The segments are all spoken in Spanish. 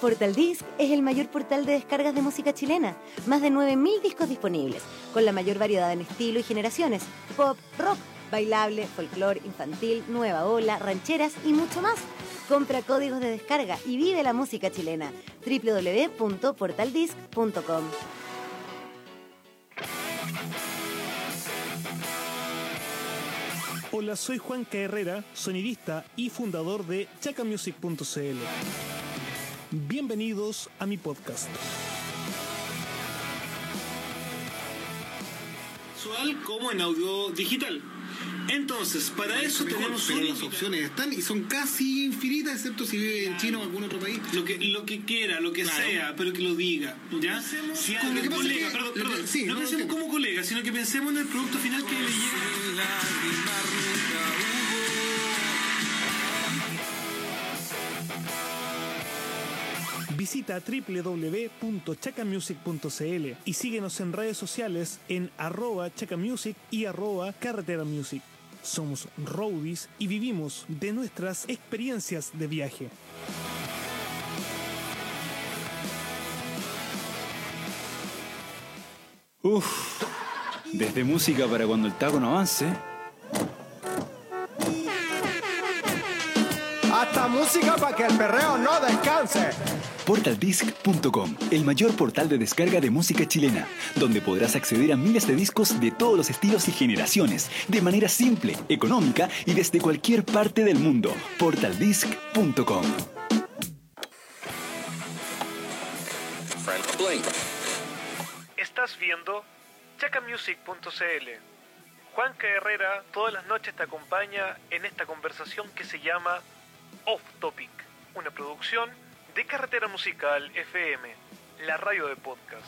Portal Disc es el mayor portal de descargas de música chilena. Más de 9.000 discos disponibles, con la mayor variedad en estilo y generaciones. Pop, rock, bailable, folclore, infantil, nueva ola, rancheras y mucho más. Compra códigos de descarga y vive la música chilena. www.portaldisc.com Hola, soy Juan. Herrera, sonidista y fundador de chacamusic.cl. Bienvenidos a mi podcast. Como en audio digital. Entonces, para eso Mejor, tenemos pero las opciones están y son casi infinitas, excepto si vive en China o algún otro país. Lo que, lo que quiera, lo que Claro. sea, pero que lo diga. ¿Ya? Si Como colega, que- perdón, lo que- perdón, sí, no no, pensemos como colega, sino que pensemos en el producto final que le llega. Visita www.chacamusic.cl y síguenos en redes sociales en arroba chacamusic y arroba carretera music. Somos roadies y vivimos de nuestras experiencias de viaje. Uf, desde música para cuando el taco no avance. Música para que el perreo no descanse. Portaldisc.com, el mayor portal de descarga de música chilena, donde podrás acceder a miles de discos de todos los estilos y generaciones, de manera simple, económica y desde cualquier parte del mundo. Portaldisc.com. Estás viendo chacamusic.cl. Juan K. Herrera todas las noches te acompaña en esta conversación que se llama Off Topic, una producción de Carretera Musical FM, la radio de podcast.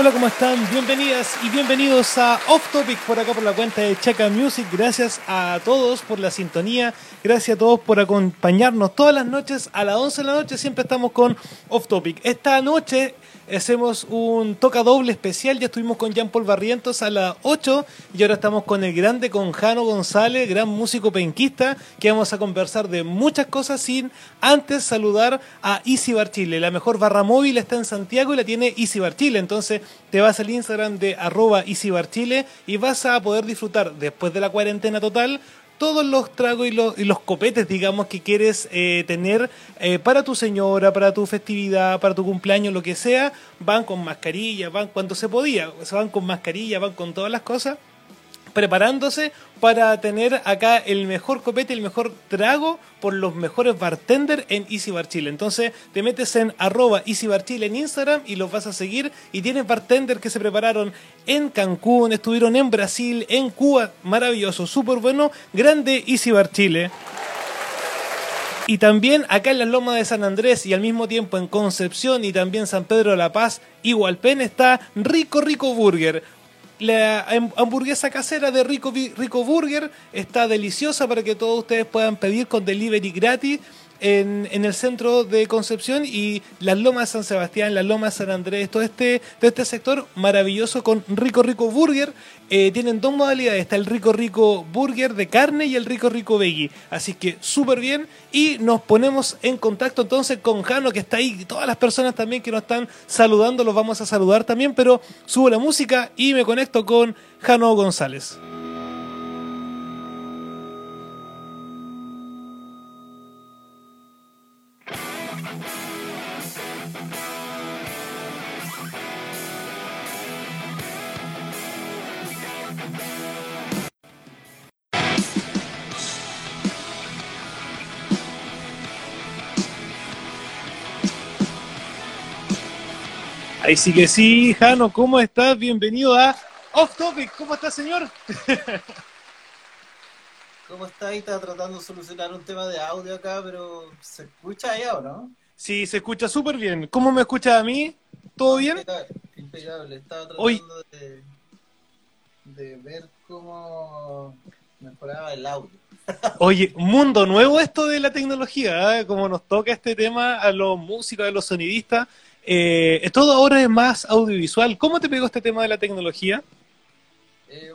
Hola, ¿cómo están? Bienvenidas y bienvenidos a Off Topic por acá por la cuenta de Chaca Music. Gracias a todos por la sintonía, gracias a todos por acompañarnos todas las noches a las 11 de la noche. Siempre estamos con Off Topic. Esta noche hacemos un toca doble especial. Ya estuvimos con Jean Paul Barrientos a las 8 y ahora estamos con el grande, con Jano González, gran músico penquista, que vamos a conversar de muchas cosas sin antes saludar a Easy Bar Chile. La mejor barra móvil está en Santiago y la tiene Easy Bar Chile. Entonces te vas al Instagram de arroba Easy Bar Chile y vas a poder disfrutar después de la cuarentena total todos los tragos y los, y los copetes, digamos, que quieres eh, tener eh, para tu señora, para tu festividad, para tu cumpleaños, lo que sea, van con mascarilla, van cuando se podía, se van con mascarilla, van con todas las cosas, preparándose para tener acá el mejor copete, el mejor trago por los mejores bartenders en Easy Bar Chile. Entonces te metes en arroba Easy Bar Chile en Instagram y los vas a seguir y tienes bartenders que se prepararon en Cancún, estuvieron en Brasil, en Cuba, maravilloso, súper bueno, grande Easy Bar Chile. Y también acá en las Lomas de San Andrés y al mismo tiempo en Concepción y también San Pedro de la Paz y Hualpén está Rico Rico Burger. La ham- hamburguesa casera de Rico, Rico Burger está deliciosa para que todos ustedes puedan pedir con delivery gratis en, el centro de Concepción y las Lomas San Sebastián, las Lomas San Andrés, todo este, este sector maravilloso con Rico Rico Burger. Eh, tienen dos modalidades, está el Rico Rico Burger de carne y el Rico Rico Veggie. Así que súper bien y nos ponemos en contacto entonces con Jano que está ahí, todas las personas también que nos están saludando, los vamos a saludar también, pero subo la música y me conecto con Jano González. Sí que sí, Jano, ¿cómo estás? Bienvenido a Off Topic. ¿Cómo estás, señor? ¿Cómo está? Ahí está tratando de solucionar un tema de audio acá, pero ¿se escucha allá o no? Sí, se escucha súper bien. ¿Cómo me escuchas a mí? ¿Todo bien? Impecable, impecable. Estaba tratando Hoy- de, de ver cómo mejoraba el audio. Oye, mundo nuevo esto de la tecnología, ¿eh? como nos toca este tema a los músicos, a los sonidistas. Eh, todo ahora es más audiovisual. ¿Cómo te pegó este tema de la tecnología? Eh,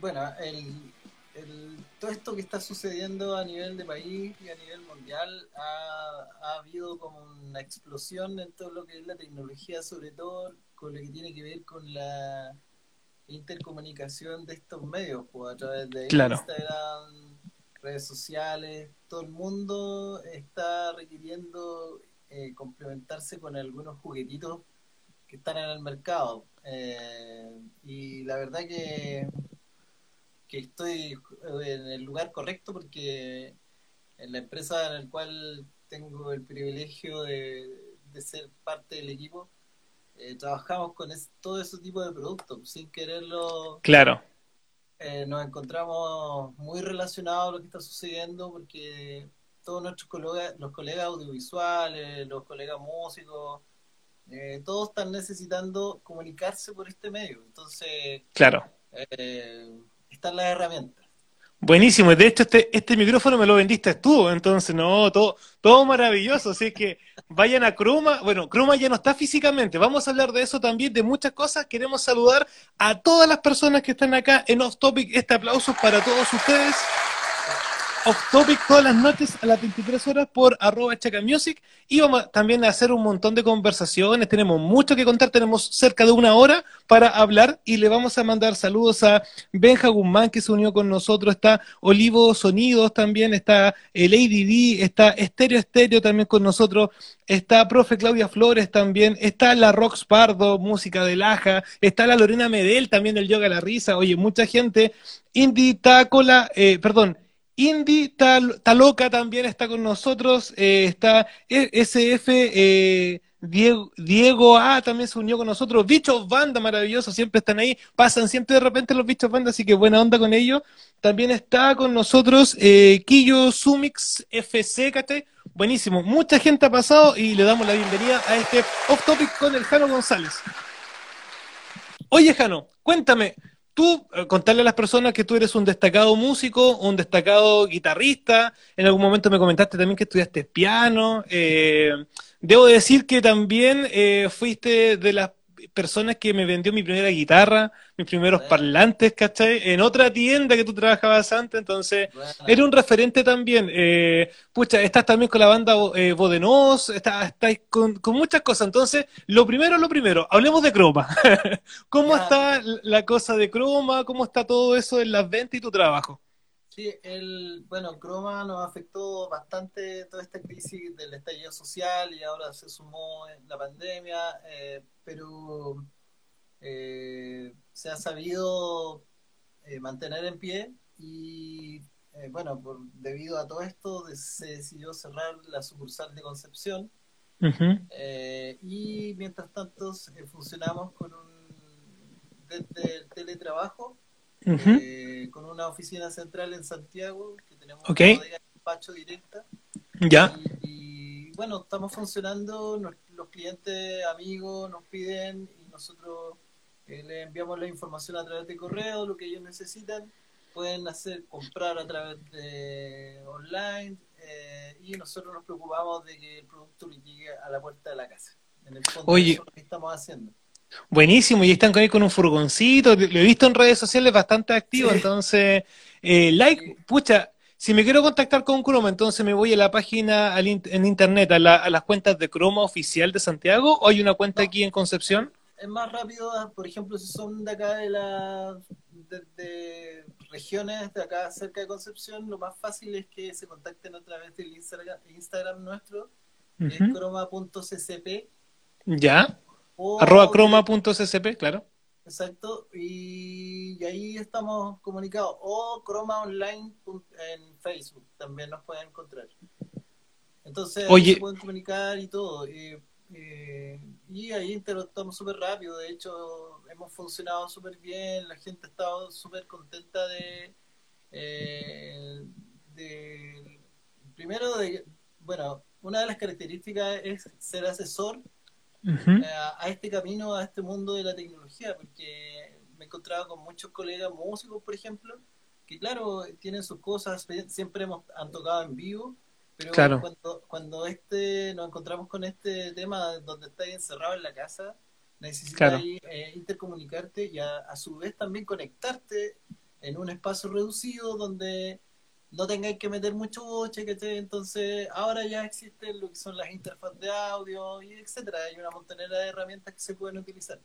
bueno, el, el- todo esto que está sucediendo a nivel de país y a nivel mundial ha, ha habido como una explosión en todo lo que es la tecnología, sobre todo con lo que tiene que ver con la intercomunicación de estos medios, pues a través de Claro. Instagram, redes sociales, todo el mundo está requiriendo eh, complementarse con algunos juguetitos que están en el mercado. Eh, y la verdad que, que estoy en el lugar correcto porque en la empresa en la cual tengo el privilegio de, de ser parte del equipo, eh, trabajamos con es- todo ese tipo de productos. Sin quererlo, Claro, eh, nos encontramos muy relacionados a lo que está sucediendo porque todos nuestros colegas, los colegas audiovisuales, los colegas músicos, eh, todos están necesitando comunicarse por este medio. Entonces, claro. eh, están las herramientas. Buenísimo, de hecho este, este micrófono me lo vendiste tú, entonces no, todo, todo maravilloso, así que vayan a Croma, bueno, Croma ya no está físicamente, vamos a hablar de eso también, de muchas cosas, queremos saludar a todas las personas que están acá en Off Topic, este aplauso para todos ustedes. Off Topic todas las noches a las 23 horas por arroba Chaca Music y vamos también a hacer un montón de conversaciones, tenemos mucho que contar, tenemos cerca de una hora para hablar. Y le vamos a mandar saludos a Benja Guzmán que se unió con nosotros, está Olivo Sonidos también, está eh, Lady D, está Estéreo Estéreo también con nosotros, está Profe Claudia Flores también, está la Rox Pardo, música de Laja, está la Lorena Medel también del Yoga la Risa, oye, mucha gente, Indy Tacola, eh, perdón, Indy Tal- Taloca también está con nosotros, eh, está E- SF eh, Diego, Diego A también se unió con nosotros, Bichos Banda, maravilloso, siempre están ahí, pasan siempre de repente los Bichos Banda, así que buena onda con ellos. También está con nosotros eh, Quillo Sumix FC. Buenísimo, mucha gente ha pasado y le damos la bienvenida a este Off Topic con el Jano González. Oye, Jano, cuéntame, tú, eh, contarle a las personas que tú eres un destacado músico, un destacado guitarrista, en algún momento me comentaste también que estudiaste piano, eh, debo decir que también eh, fuiste de las personas que me vendió mi primera guitarra, mis primeros Bueno. parlantes, ¿cachai? En otra tienda que tú trabajabas antes, entonces... Bueno, Eres un referente también. Eh, pucha, estás también con la banda eh, Bodenos, estás, estás con, con muchas cosas. Entonces, lo primero, lo primero, hablemos de Croma. ¿Cómo Ya. está la cosa de Croma? ¿Cómo está todo eso en las ventas y tu trabajo? Sí, el, bueno, Croma nos afectó bastante toda esta crisis del estallido social y ahora se sumó la pandemia, eh, pero eh, se ha sabido eh, mantener en pie y eh, bueno, por, debido a todo esto se decidió cerrar la sucursal de Concepción y mientras tanto funcionamos con un desde el teletrabajo Eh, con una oficina central en Santiago, que tenemos Ok. una bodega de despacho directa. Ya. Y, y, bueno, estamos funcionando, nos- los clientes amigos nos piden y nosotros eh, les enviamos la información a través de correo, lo que ellos necesitan. Pueden hacer comprar a través de online eh, y nosotros nos preocupamos de que el producto le llegue a la puerta de la casa. En el fondo, Oye. eso es lo que estamos haciendo. Buenísimo, y están con ahí con un furgoncito, lo he visto en redes sociales bastante activo, Sí. entonces, eh, like, pucha, si me quiero contactar con Croma, entonces me voy a la página al in- en internet, a, la- a las cuentas de Croma oficial de Santiago, o hay una cuenta No. aquí en Concepción. es más rápido, por ejemplo, si son de acá de la de, de regiones de acá cerca de Concepción, lo más fácil es que se contacten a través del Instagram, Instagram nuestro, es Ujú. croma.ccp Ya, o arroba croma.ccp, claro. Exacto, y, y ahí estamos comunicados. O Croma Online en Facebook también nos pueden encontrar. Entonces, Oye. se pueden comunicar y todo. Y, eh, y ahí interactuamos súper rápido. De hecho, hemos funcionado súper bien. La gente ha estado súper contenta de, eh, de. Primero, de. Bueno, una de las características es ser asesor Eh, a este camino, a este mundo de la tecnología, porque me he encontrado con muchos colegas músicos, por ejemplo, que claro, tienen sus cosas, siempre hemos, han tocado en vivo, Pero Claro. cuando, cuando este nos encontramos con este tema donde estás encerrado en la casa, necesitas Claro. eh, intercomunicarte y a, a su vez también conectarte en un espacio reducido donde no tengáis que meter mucho boche. Entonces, ahora ya existen lo que son las interfaces de audio y etcétera. Hay una montonera de herramientas que se pueden utilizar.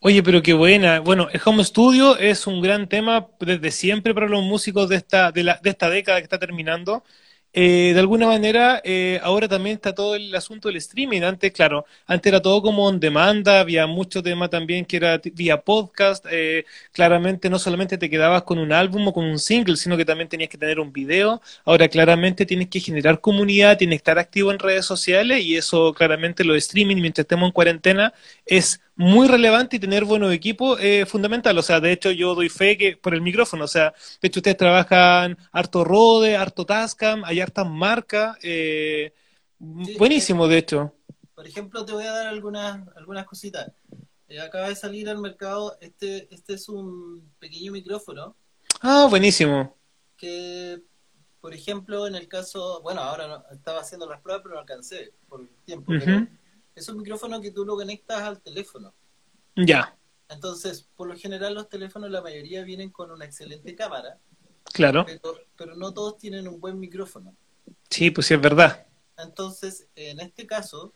Oye, pero qué buena. Bueno, el home studio es un gran tema desde siempre para los músicos de esta, de la, de esta década que está terminando. Eh, de alguna manera, eh, ahora también está todo el asunto del streaming. Antes, claro, antes era todo como on demanda, había mucho tema también que era vía podcast. eh, claramente no solamente te quedabas con un álbum o con un single, sino que también tenías que tener un video. Ahora claramente tienes que generar comunidad, tienes que estar activo en redes sociales y eso claramente lo de streaming mientras estemos en cuarentena es muy relevante y tener buenos equipos es fundamental. O sea, de hecho yo doy fe que por el micrófono, o sea, de hecho ustedes trabajan harto Rode, harto Tascam, hay hartas marcas, eh, Sí, buenísimo de hecho. Por ejemplo, te voy a dar algunas, algunas cositas. Eh, acaba de salir al mercado, este, este es un pequeño micrófono Ah, buenísimo. que, por ejemplo, en el caso, bueno, ahora no- estaba haciendo las pruebas, pero no alcancé por el tiempo, pero es un micrófono que tú lo conectas al teléfono. Ya, Entonces, por lo general los teléfonos, la mayoría vienen con una excelente cámara, claro. pero, pero no todos tienen un buen micrófono. Sí, pues sí, es verdad. Entonces, en este caso,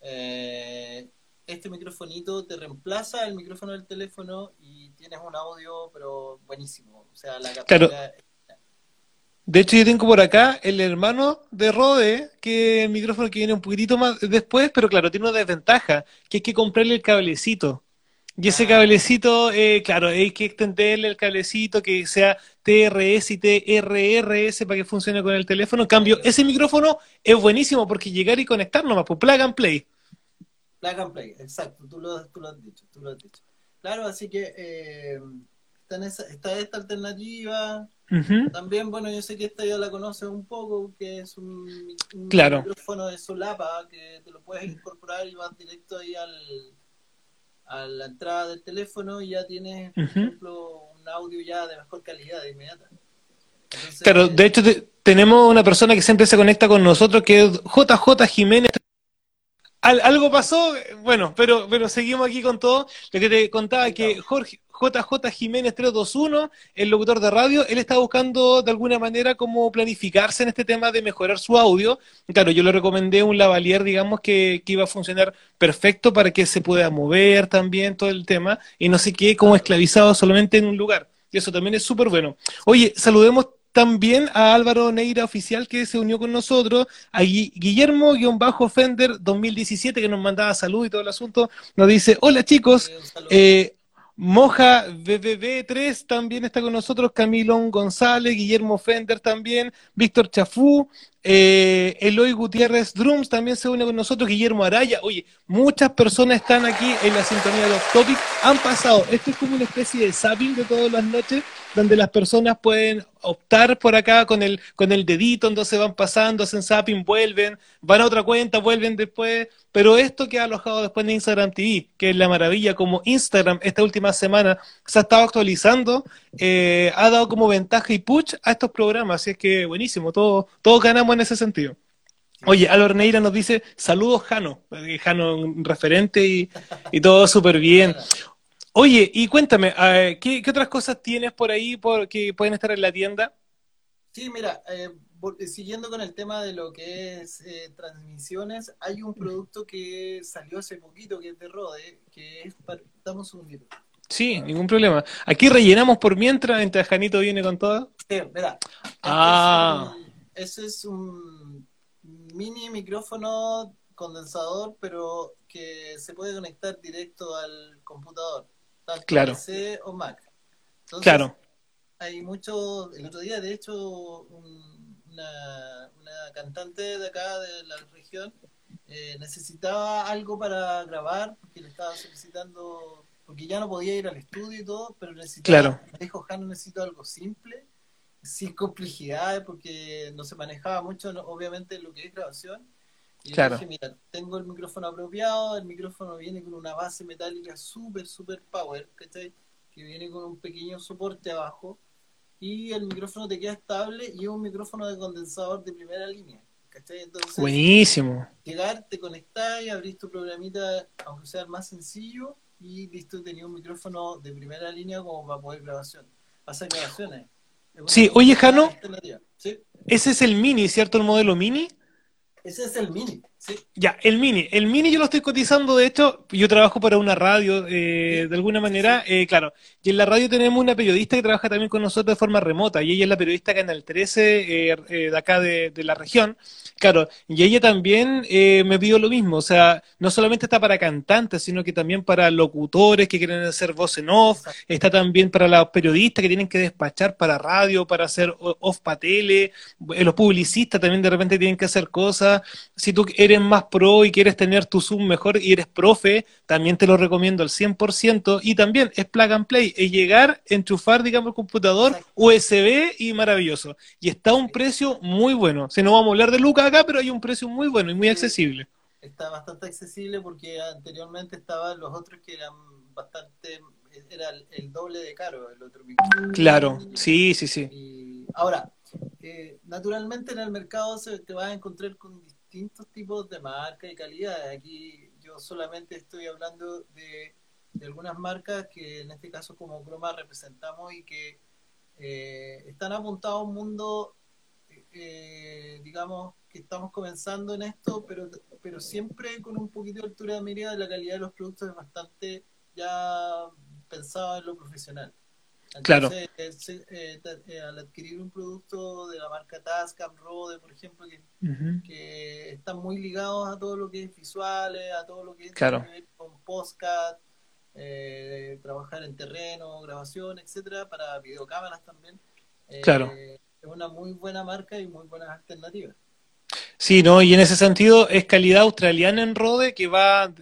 eh, este microfonito te reemplaza el micrófono del teléfono y tienes un audio, pero buenísimo. O sea, la Claro. De hecho, yo tengo por acá el hermano de Rode, que el micrófono que viene un poquitito más después, pero claro, tiene una desventaja, que hay que comprarle el cablecito. Y ese Ah. cablecito, eh, claro, hay que extenderle el cablecito que sea TRS y TRRS para que funcione con el teléfono. En cambio, ese micrófono es buenísimo porque llegar y conectar nomás, pues plug and play. Plug and play, exacto, tú lo, tú lo has dicho, tú lo has dicho. Claro, así que eh, está, en esa- está esta alternativa. También, bueno, yo sé que esta ya la conoces un poco, que es un, un Claro. micrófono de solapa que te lo puedes incorporar y vas directo ahí al, a la entrada del teléfono y ya tienes, por ejemplo, un audio ya de mejor calidad de inmediata. Entonces, Claro, de hecho te- tenemos una persona que siempre se conecta con nosotros, que es JJ Jiménez. Al- algo pasó, bueno, pero, pero seguimos aquí con todo. Lo que te contaba que Jorge, JJ Jiménez 321, el locutor de radio, él está buscando de alguna manera cómo planificarse en este tema de mejorar su audio. Claro, yo le recomendé un lavalier, digamos, que, que iba a funcionar perfecto para que se pueda mover también todo el tema y no se quede como esclavizado solamente en un lugar. Y eso también es súper bueno. Oye, saludemos también a Álvaro Neira Oficial que se unió con nosotros, a Gui- Guillermo-Fender 2017 que nos mandaba salud y todo el asunto, nos dice, hola chicos, eh, eh, Moja BBB3 también está con nosotros, Camilón González, Guillermo Fender también, Víctor Chafú, eh, Eloy Gutiérrez Drums también se une con nosotros, Guillermo Araya. Oye, muchas personas están aquí en la sintonía de los topics, han pasado. Esto es como una especie de zapping de todas las noches, donde las personas pueden optar por acá con el, con el dedito, entonces van pasando, hacen zapping, vuelven, van a otra cuenta, vuelven después. Pero esto queda alojado después en Instagram TV, que es la maravilla, como Instagram esta última semana se ha estado actualizando, eh, ha dado como ventaja y push a estos programas, así es que buenísimo, todos todos ganamos en ese sentido. Oye, Álvaro Neira nos dice, saludos Jano, Eh, Jano un referente y, y todo súper bien. Oye, y cuéntame, eh, ¿qué, qué otras cosas tienes por ahí por, que pueden estar en la tienda? Sí, mira, eh, eh, siguiendo con el tema de lo que es eh, transmisiones, hay un producto que salió hace poquito que es de Rode, que es para... Damos un. Sí, ningún problema. Aquí rellenamos por mientras, mientras Janito viene con todo. Sí, Ah. es Ese es un mini micrófono condensador, pero que se puede conectar directo al computador, tanto Claro. PC o Mac. Entonces, Claro, hay mucho, el otro día de hecho un- una, una cantante de acá de la región eh, necesitaba algo para grabar porque le estaba solicitando, porque ya no podía ir al estudio y todo, pero necesitaba, Claro. me dijo Jano necesito algo simple, sin complejidades porque no se manejaba mucho no- obviamente lo que es grabación. Y Claro. dije, mira, tengo el micrófono apropiado, el micrófono viene con una base metálica súper, súper power, ¿cachai? que viene con un pequeño soporte abajo y el micrófono te queda estable y es un micrófono de condensador de primera línea. ¿cachai? Entonces, Buenísimo. llegar, te conectás y abrís tu programita, aunque sea el más sencillo, y listo, tenía un micrófono de primera línea como para poder grabación, hacer grabaciones. Sí, oye, Jano. Sí, Ese es el mini, ¿cierto? El modelo mini. ese es el mini. Sí, Ya, el mini. El mini yo lo estoy cotizando, de hecho, yo trabajo para una radio, eh, de alguna manera, eh, claro. Y en la radio tenemos una periodista que trabaja también con nosotros de forma remota, y ella es la periodista Canal 13 eh, eh, de acá de, de la región. Claro, y ella también eh, me pidió lo mismo, o sea, no solamente está para cantantes, sino que también para locutores que quieren hacer voz en off, exacto. está también para los periodistas que tienen que despachar para radio, para hacer off para tele, eh, los publicistas también de repente tienen que hacer cosas. Si tú eres más pro y quieres tener tu Zoom mejor y eres profe, también te lo recomiendo al 100%. Y también es plug and play, es llegar, enchufar, digamos, el computador Exacto. USB y maravilloso. Y está a un precio muy bueno. Si no vamos a hablar de Lucas acá, pero hay un precio muy bueno y muy accesible. Está bastante accesible porque anteriormente estaban los otros que eran bastante, era el, doble de caro el otro. Claro, sí, sí, sí. Y ahora, eh, naturalmente en el mercado se te vas a encontrar con distintos tipos de marcas y calidades. Aquí yo solamente estoy hablando de, algunas marcas que en este caso como Croma representamos y que eh, están apuntados a un mundo, eh, digamos, que estamos comenzando en esto, pero, pero siempre con un poquito de altura de mira la calidad de los productos es bastante ya pensado en lo profesional. Claro. Entonces, eh, se- eh, eh, al adquirir un producto de la marca Tascam, Rode, por ejemplo, que, que están muy ligados a todo lo que es visuales, a todo lo que es Claro. tiene que ver con postcat, eh, trabajar en terreno, grabación, etcétera, para videocámaras también. Eh, Claro. Es una muy buena marca y muy buenas alternativas. Sí, no, y en ese sentido es calidad australiana en Rode que va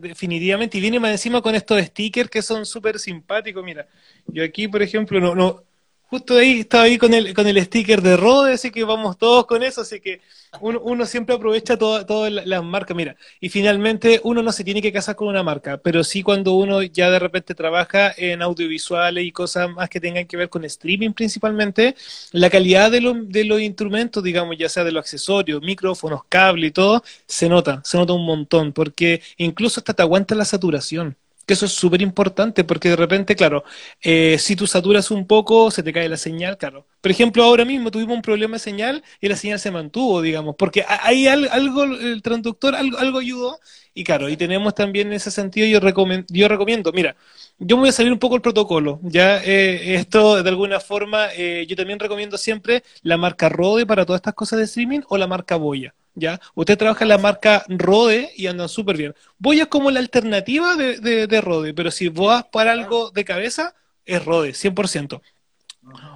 definitivamente y viene más encima con estos stickers que son súper simpáticos. Mira, yo aquí, por ejemplo, no, no, justo ahí estaba ahí con el, con el sticker de Rode, así que vamos todos con eso, así que uno, uno siempre aprovecha toda- todas la- las marcas. Mira, y finalmente uno no se tiene que casar con una marca, pero sí cuando uno ya de repente trabaja en audiovisuales y cosas más que tengan que ver con streaming principalmente, la calidad de, los de los instrumentos, digamos, ya sea de los accesorios, micrófonos, cable y todo, se nota, se nota un montón, porque incluso hasta te aguanta la saturación. Que eso es súper importante, porque de repente, claro, eh, si tú saturas un poco, se te cae la señal, claro. Por ejemplo, ahora mismo tuvimos un problema de señal y la señal se mantuvo, digamos, porque hay al- algo, el transductor algo, ayudó, y claro, y tenemos también en ese sentido, yo, recomen- yo recomiendo, mira, yo me voy a salir un poco el protocolo, ya eh, esto de alguna forma, eh, yo también recomiendo siempre la marca Rode para todas estas cosas de streaming o la marca Boya, ¿ya? Usted trabaja en la marca Rode y andan súper bien. Boya es como la alternativa de, de, de Rode, pero si vas para algo de cabeza, es Rode, 100%.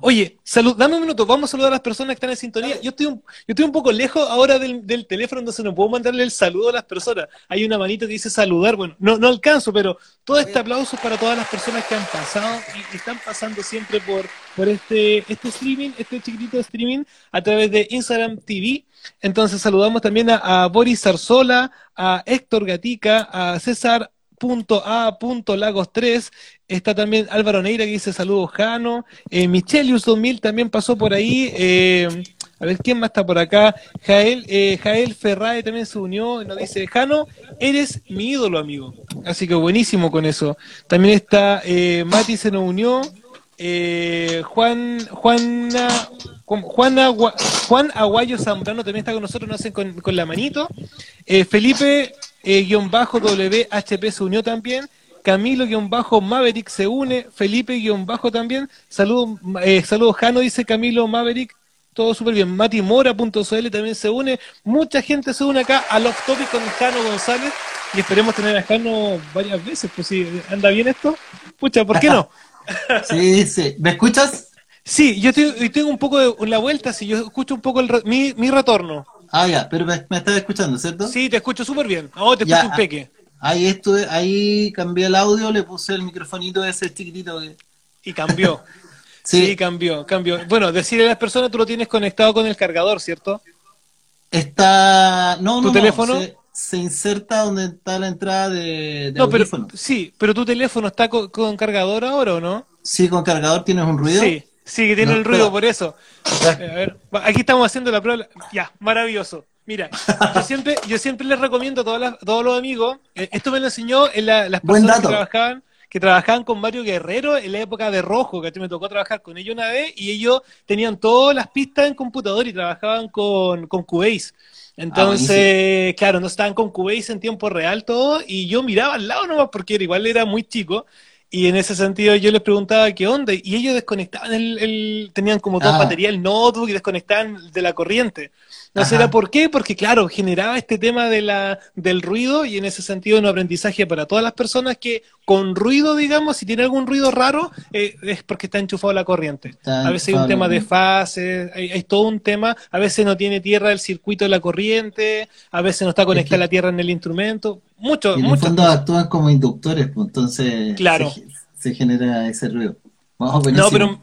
Oye, salud, dame un minuto, vamos a saludar a las personas que están en sintonía. Yo estoy un, yo estoy un poco lejos ahora del, del teléfono, entonces no puedo mandarle el saludo a las personas. Hay una manito que dice saludar, bueno, no, no alcanzo, pero todo este aplauso es para todas las personas que han pasado y están pasando siempre por, por este, este streaming, este chiquitito streaming a través de Instagram TV. Entonces saludamos también a, a Boris Zarzola, a Héctor Gatica, a César A. Lagos 3, está también Álvaro Neira que dice saludos Jano, eh, Michelius 2000 también pasó por ahí, eh, a ver quién más está por acá, Jael, eh, Jael Ferrae también se unió, y nos dice Jano, eres mi ídolo amigo, así que buenísimo con eso, también está eh, Mati se nos unió, Juan, Juan, Agua- Juan Aguayo Zambrano también está con nosotros, nos hacen con, con la manito. Felipe guion bajo WHP se unió también. Camilo guion bajo Maverick se une. Felipe guion bajo también. Saludos, eh, saludos Jano, dice Camilo Maverick. Todo súper bien. Mati Mora.cl también se une. Mucha gente se une acá al Off Topic con Jano González. Y esperemos tener a Jano varias veces. Pues si anda bien esto. Pucha, ¿por qué no? Sí, sí. ¿Me escuchas? Sí, yo estoy- tengo un poco de la vuelta, si yo escucho un poco el mi, mi retorno. Ah, ya, pero me, me estás escuchando, ¿cierto? Sí, te escucho súper bien. Ahora te Ya, escucho un peque. Ahí estuve, ahí cambié el audio, le puse el microfonito ese chiquitito que... Y cambió. Sí, Sí, cambió, cambió. Bueno, decirle a las personas, tú lo tienes conectado con el cargador, ¿cierto? está... No, ¿Tu no, no, teléfono? Se, se inserta donde está la entrada de, de No, pero sí, pero tu teléfono está co- con, cargador ahora o no? Sí, con cargador tienes un ruido. Sí, Sí, que tiene No, el ruido pero- por eso. A ver, aquí estamos haciendo la prueba. Ya, maravilloso. Mira, yo siempre, yo siempre les recomiendo a todas las- todos los amigos, eh, esto me lo enseñó en la- las personas que trabajaban, que trabajaban con Mario Guerrero en la época de Rojo, que me tocó trabajar con ellos una vez, y ellos tenían todas las pistas en computador y trabajaban con, con Cubase. Entonces, claro, no estaban con Cubase en tiempo real todo, y yo miraba al lado nomás porque era, igual era muy chico, y en ese sentido yo les preguntaba qué onda, y ellos desconectaban el, el- tenían como dos Ah. baterías el notebook y desconectaban de la corriente. No Ajá. era por qué, porque claro, generaba este tema de la, del ruido y en ese sentido un aprendizaje para todas las personas que con ruido, digamos, si tiene algún ruido raro, eh, es porque está enchufado la corriente. Está A veces hay un tema de fases, hay, hay todo un tema, a veces no tiene tierra el circuito de la corriente, a veces no está conectada que- la tierra en el instrumento, mucho, Y en el fondo actúan como inductores, pues entonces Claro. se, se genera ese ruido. Vamos, No, pero,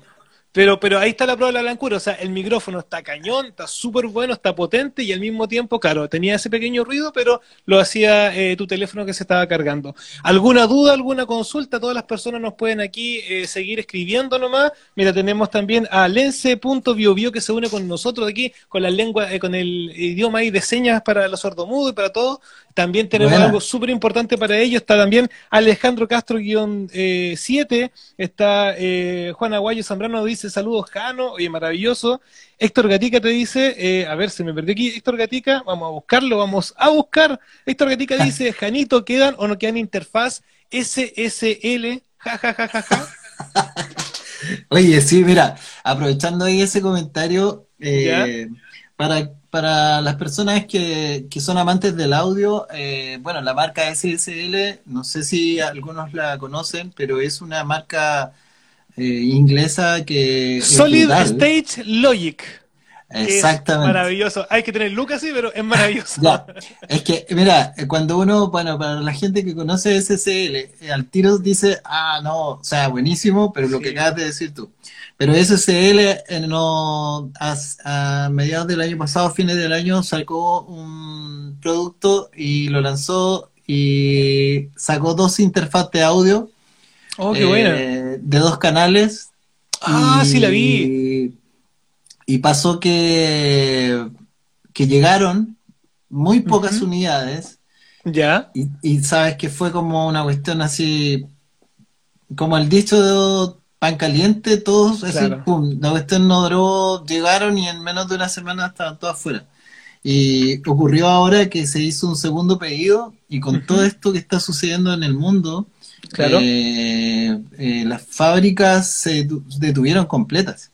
pero, pero ahí está la prueba de la blancura. O sea, el micrófono está cañón, está súper bueno, está potente y al mismo tiempo, claro, tenía ese pequeño ruido, pero lo hacía eh, tu teléfono que se estaba cargando. ¿Alguna duda, alguna consulta? Todas las personas nos pueden aquí eh, seguir escribiendo nomás. Mira, tenemos también a Lence.biobio que se une con nosotros aquí, con la lengua, eh, con el idioma ahí de señas para los sordomudos y para todos. También tenemos Buena. algo súper importante para ellos. Está también Alejandro Castro-7. está eh, Juan Aguayo Zambrano dice saludos, Jano. Oye, maravilloso. Héctor Gatica te dice, eh, a ver, se me perdió aquí. Héctor Gatica, vamos a buscarlo, vamos a buscar. Héctor Gatica dice, Janito, ¿quedan o no quedan interfaz SSL? Ja, ja, ja, ja, ja. Oye, sí, mira, aprovechando ahí ese comentario, eh, para, para las personas que, que son amantes del audio, eh, bueno, la marca SSL, no sé si algunos la conocen, pero es una marca eh, inglesa que Solid. Stage Logic. Que es Exactamente. maravilloso. Hay que tener lucas, sí, pero es maravilloso. Ya, es que, mira, cuando uno, bueno, para la gente que conoce SSL, eh, al tiro dice, ah, no, o sea, buenísimo, pero lo que acabas de decir tú. Pero SSL, eh, no, a, a mediados del año pasado, fines del año, sacó un producto y lo lanzó y sacó dos interfaces de audio Oh, qué eh, buena. de dos canales. Ah, y- sí la vi. Y pasó que, que llegaron muy pocas unidades Ya. y, y sabes que fue como una cuestión así, como el dicho de pan caliente, todos así, Claro. pum, la cuestión no duró, llegaron y en menos de una semana estaban todas fuera. Y ocurrió ahora que se hizo un segundo pedido y con todo esto que está sucediendo en el mundo, Claro. eh, eh, las fábricas se detu- detuvieron completas.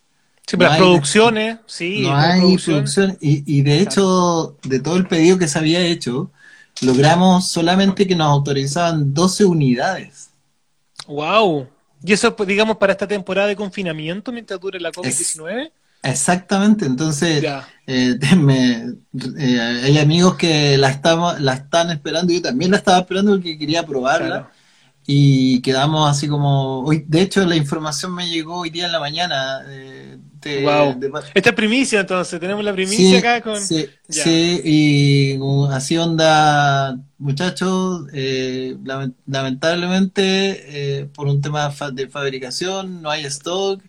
Sí, pero no las hay- producciones, sí, no hay producciones. producción y, y de hecho, de todo el pedido que se había hecho, logramos solamente que nos autorizaban 12 unidades. Wow. Y eso, pues, digamos, para esta temporada de confinamiento mientras dure la COVID-19. Exactamente, entonces eh, me- eh, hay amigos que la, estamos, la están esperando, yo también la estaba esperando porque quería probarla Claro. y quedamos así como, hoy, de hecho la información me llegó hoy día en la mañana. eh, Wow. de- Esta es primicia, entonces. Tenemos la primicia Sí, acá con. sí, y uh, así onda, muchachos, eh, lament- lamentablemente eh, por un tema fa- de fabricación no hay stock,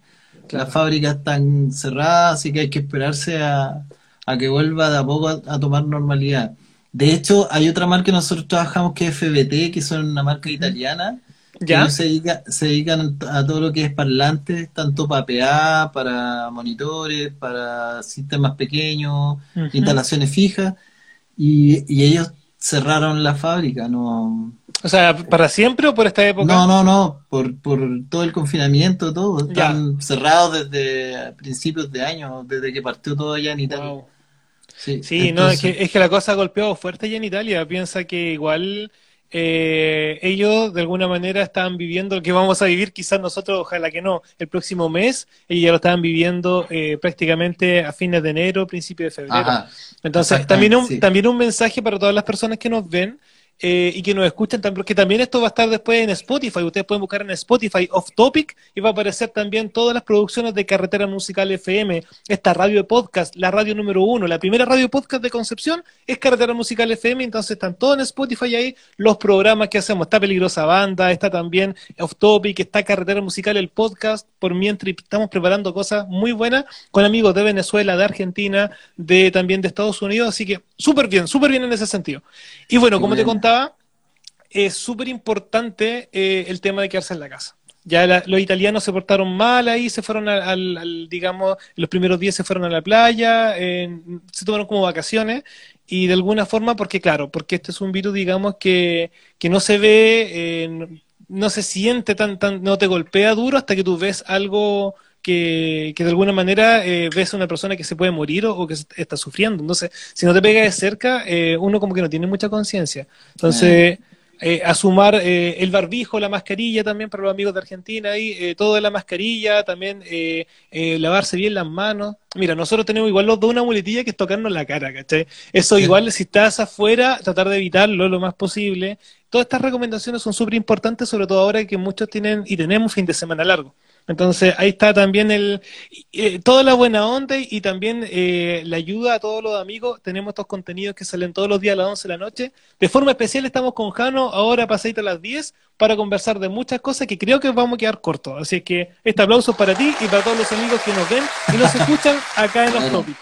Claro. las fábricas están cerradas, así que hay que esperarse a, a que vuelva de a poco a, a tomar normalidad. De hecho, hay otra marca que nosotros trabajamos que es FBT, que son una marca italiana, ¿Ya? ellos se dedica- se dedican a todo lo que es parlantes, tanto para PA, para monitores, para sistemas pequeños, instalaciones fijas, y, y ellos cerraron la fábrica, no, O sea, ¿para siempre o por esta época? no, no, no, por, por todo el confinamiento, todo, Ya. están cerrados desde principios de año, desde que partió todo allá en Italia. Wow. Sí, Sí, no, es que, es que la cosa ha golpeado fuerte ya en Italia. Piensa que igual eh, ellos de alguna manera estaban viviendo lo que vamos a vivir, quizás nosotros, ojalá que no, el próximo mes, ellos ya lo estaban viviendo eh, prácticamente a fines de enero, principio de febrero. Ajá, Entonces, también un, sí. también un mensaje para todas las personas que nos ven. Eh, y que nos escuchen también, porque también esto va a estar después en Spotify. Ustedes pueden buscar en Spotify Off Topic y va a aparecer también todas las producciones de Carretera Musical FM, esta radio de podcast, la radio número uno, la primera radio podcast de Concepción es Carretera Musical FM, entonces están todos en Spotify ahí los programas que hacemos. Está Peligrosa Banda, está también Off Topic, está Carretera Musical, el podcast, por mientras estamos preparando cosas muy buenas con amigos de Venezuela, de Argentina, de también de Estados Unidos, así que súper bien, súper bien en ese sentido. Y bueno, como te contaba, es súper importante eh, el tema de quedarse en la casa. Ya los italianos se portaron mal ahí, se fueron al, digamos, los primeros días se fueron a la playa, se tomaron como vacaciones y de alguna forma, porque claro, porque este es un virus, digamos, que, que no se ve, eh, no se siente tan, tan, no te golpea duro hasta que tú ves algo que, que de alguna manera eh, ves a una persona que se puede morir o, que está sufriendo. Entonces, si no te pega de cerca, eh, uno como que no tiene mucha conciencia. Entonces, eh, a sumar eh, el barbijo, la mascarilla también para los amigos de Argentina, y eh, todo de la mascarilla, también eh, lavarse bien las manos. Mira, nosotros tenemos igual los dos una muletilla que es tocarnos la cara, ¿cachai? Eso igual, si estás afuera, tratar de evitarlo lo más posible. Todas estas recomendaciones son súper importantes, sobre todo ahora que muchos tienen y tenemos fin de semana largo. Entonces ahí está también el eh, toda la buena onda y también eh, la ayuda a todos los amigos. Tenemos estos contenidos que salen todos los días a las 11 de la noche. De forma especial estamos con Jano ahora pasadita a las 10 para conversar de muchas cosas que creo que vamos a quedar cortos. Así que este aplauso para ti y para todos los amigos que nos ven y nos escuchan acá en los topics.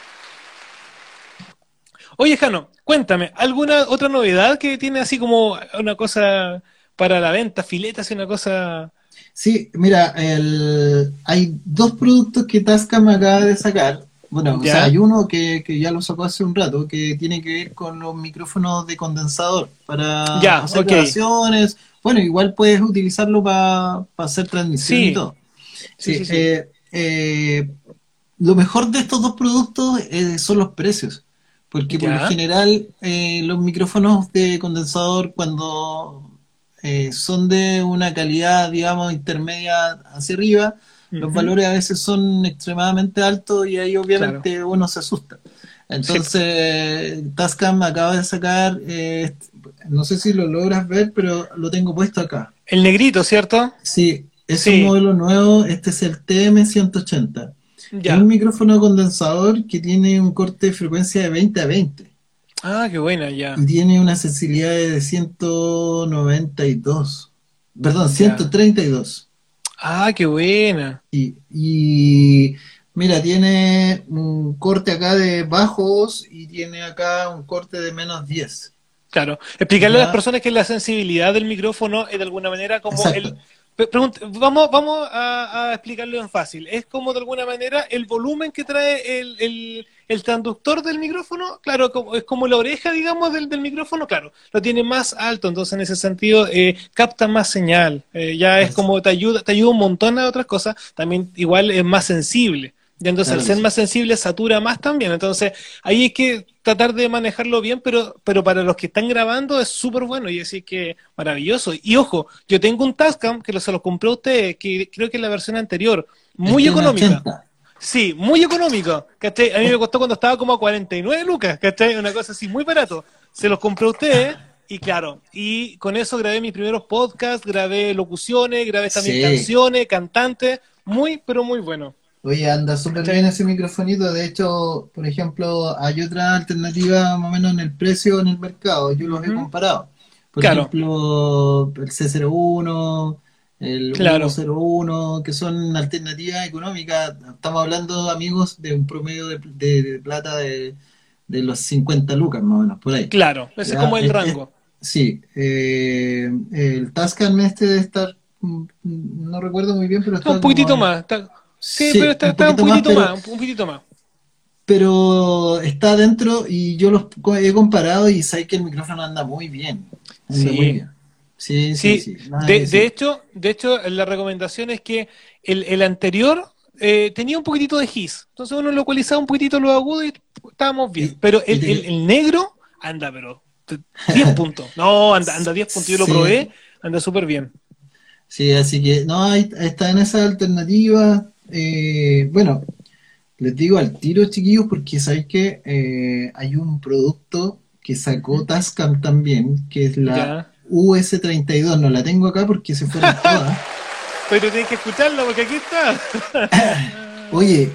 Oye, Jano, cuéntame, ¿alguna otra novedad que tiene así como una cosa para la venta, filetas y una cosa Sí, mira, el, hay dos productos que Tascam acaba de sacar. Bueno, o sea, hay uno que, que, ya lo sacó hace un rato, que tiene que ver con los micrófonos de condensador para hacer grabaciones. Bueno, igual puedes utilizarlo para hacer transmisión y todo. Sí, eh, eh, lo mejor de estos dos productos eh, son los precios. Porque por lo general los micrófonos de condensador cuando eh, son de una calidad, digamos, intermedia hacia arriba, los valores a veces son extremadamente altos y ahí obviamente uno se asusta. Entonces, Tascam acaba de sacar, eh, no sé si lo logras ver, pero lo tengo puesto acá. El negrito, ¿cierto? Sí, es un modelo nuevo, este es el TM180. Es un micrófono condensador que tiene un corte de frecuencia de 20 a 20. Ah, qué buena, ya. Tiene una sensibilidad de 192. Perdón, 132. Ah, qué buena. Y, y mira, tiene un corte acá de bajos y tiene acá un corte de menos 10. Claro. Explicarle a las personas que la sensibilidad del micrófono es de alguna manera como el vamos vamos a, explicarlo en fácil. Es como de alguna manera el volumen que trae el, el, el transductor del micrófono, claro, es como la oreja, digamos, del, del, micrófono, claro, lo tiene más alto, entonces en ese sentido eh, capta más señal. Eh, ya es como te ayuda, te ayuda un montón a otras cosas, también igual es más sensible. Y entonces al ser más sensible satura más también. Entonces ahí hay que tratar de manejarlo bien, pero, pero para los que están grabando es súper bueno y así que maravilloso. Y ojo, yo tengo un Tascam que se lo compró usted, que creo que es la versión anterior, muy económica. Sí, muy económico. ¿cachai? A mí me costó cuando estaba como a 49 lucas, ¿cachai? Una cosa así muy barato. Se los compró usted y claro, y con eso grabé mis primeros podcasts, grabé locuciones, grabé también canciones, cantantes, muy, pero muy bueno. Oye, anda súper bien ese microfonito. De hecho, por ejemplo, hay otra alternativa más o menos en el precio en el mercado. Yo los he comparado. Por ejemplo, el C01, el claro. 101, que son alternativas económicas. Estamos hablando, amigos, de un promedio de, plata de, los 50 lucas, más o menos, por ahí. Claro, ese es como el rango. sí, eh, el Tascam este debe estar, mm, no recuerdo muy bien, pero está un poquitito más. Sí, pero está, un, poquitito más, un poquitito más. Pero está dentro y yo los he comparado y sé que el micrófono anda muy bien. sí. muy bien. Sí, sí, sí. De, hecho, de hecho, la recomendación es que el, el anterior eh, tenía un poquitito de gis. Entonces uno localizaba un poquitito lo agudo y estábamos bien. Pero el, el, negro anda, pero 10 puntos. No, anda, anda 10 puntos. Yo lo probé, anda súper bien. Sí, así que no, ahí está en esa alternativa. Eh, bueno, les digo al tiro, chiquillos, porque sabéis que eh, hay un producto que sacó Tascam también, que es la Ya. US32. No la tengo acá porque se fueron todas. Pero tienes que escucharla porque aquí está. Oye,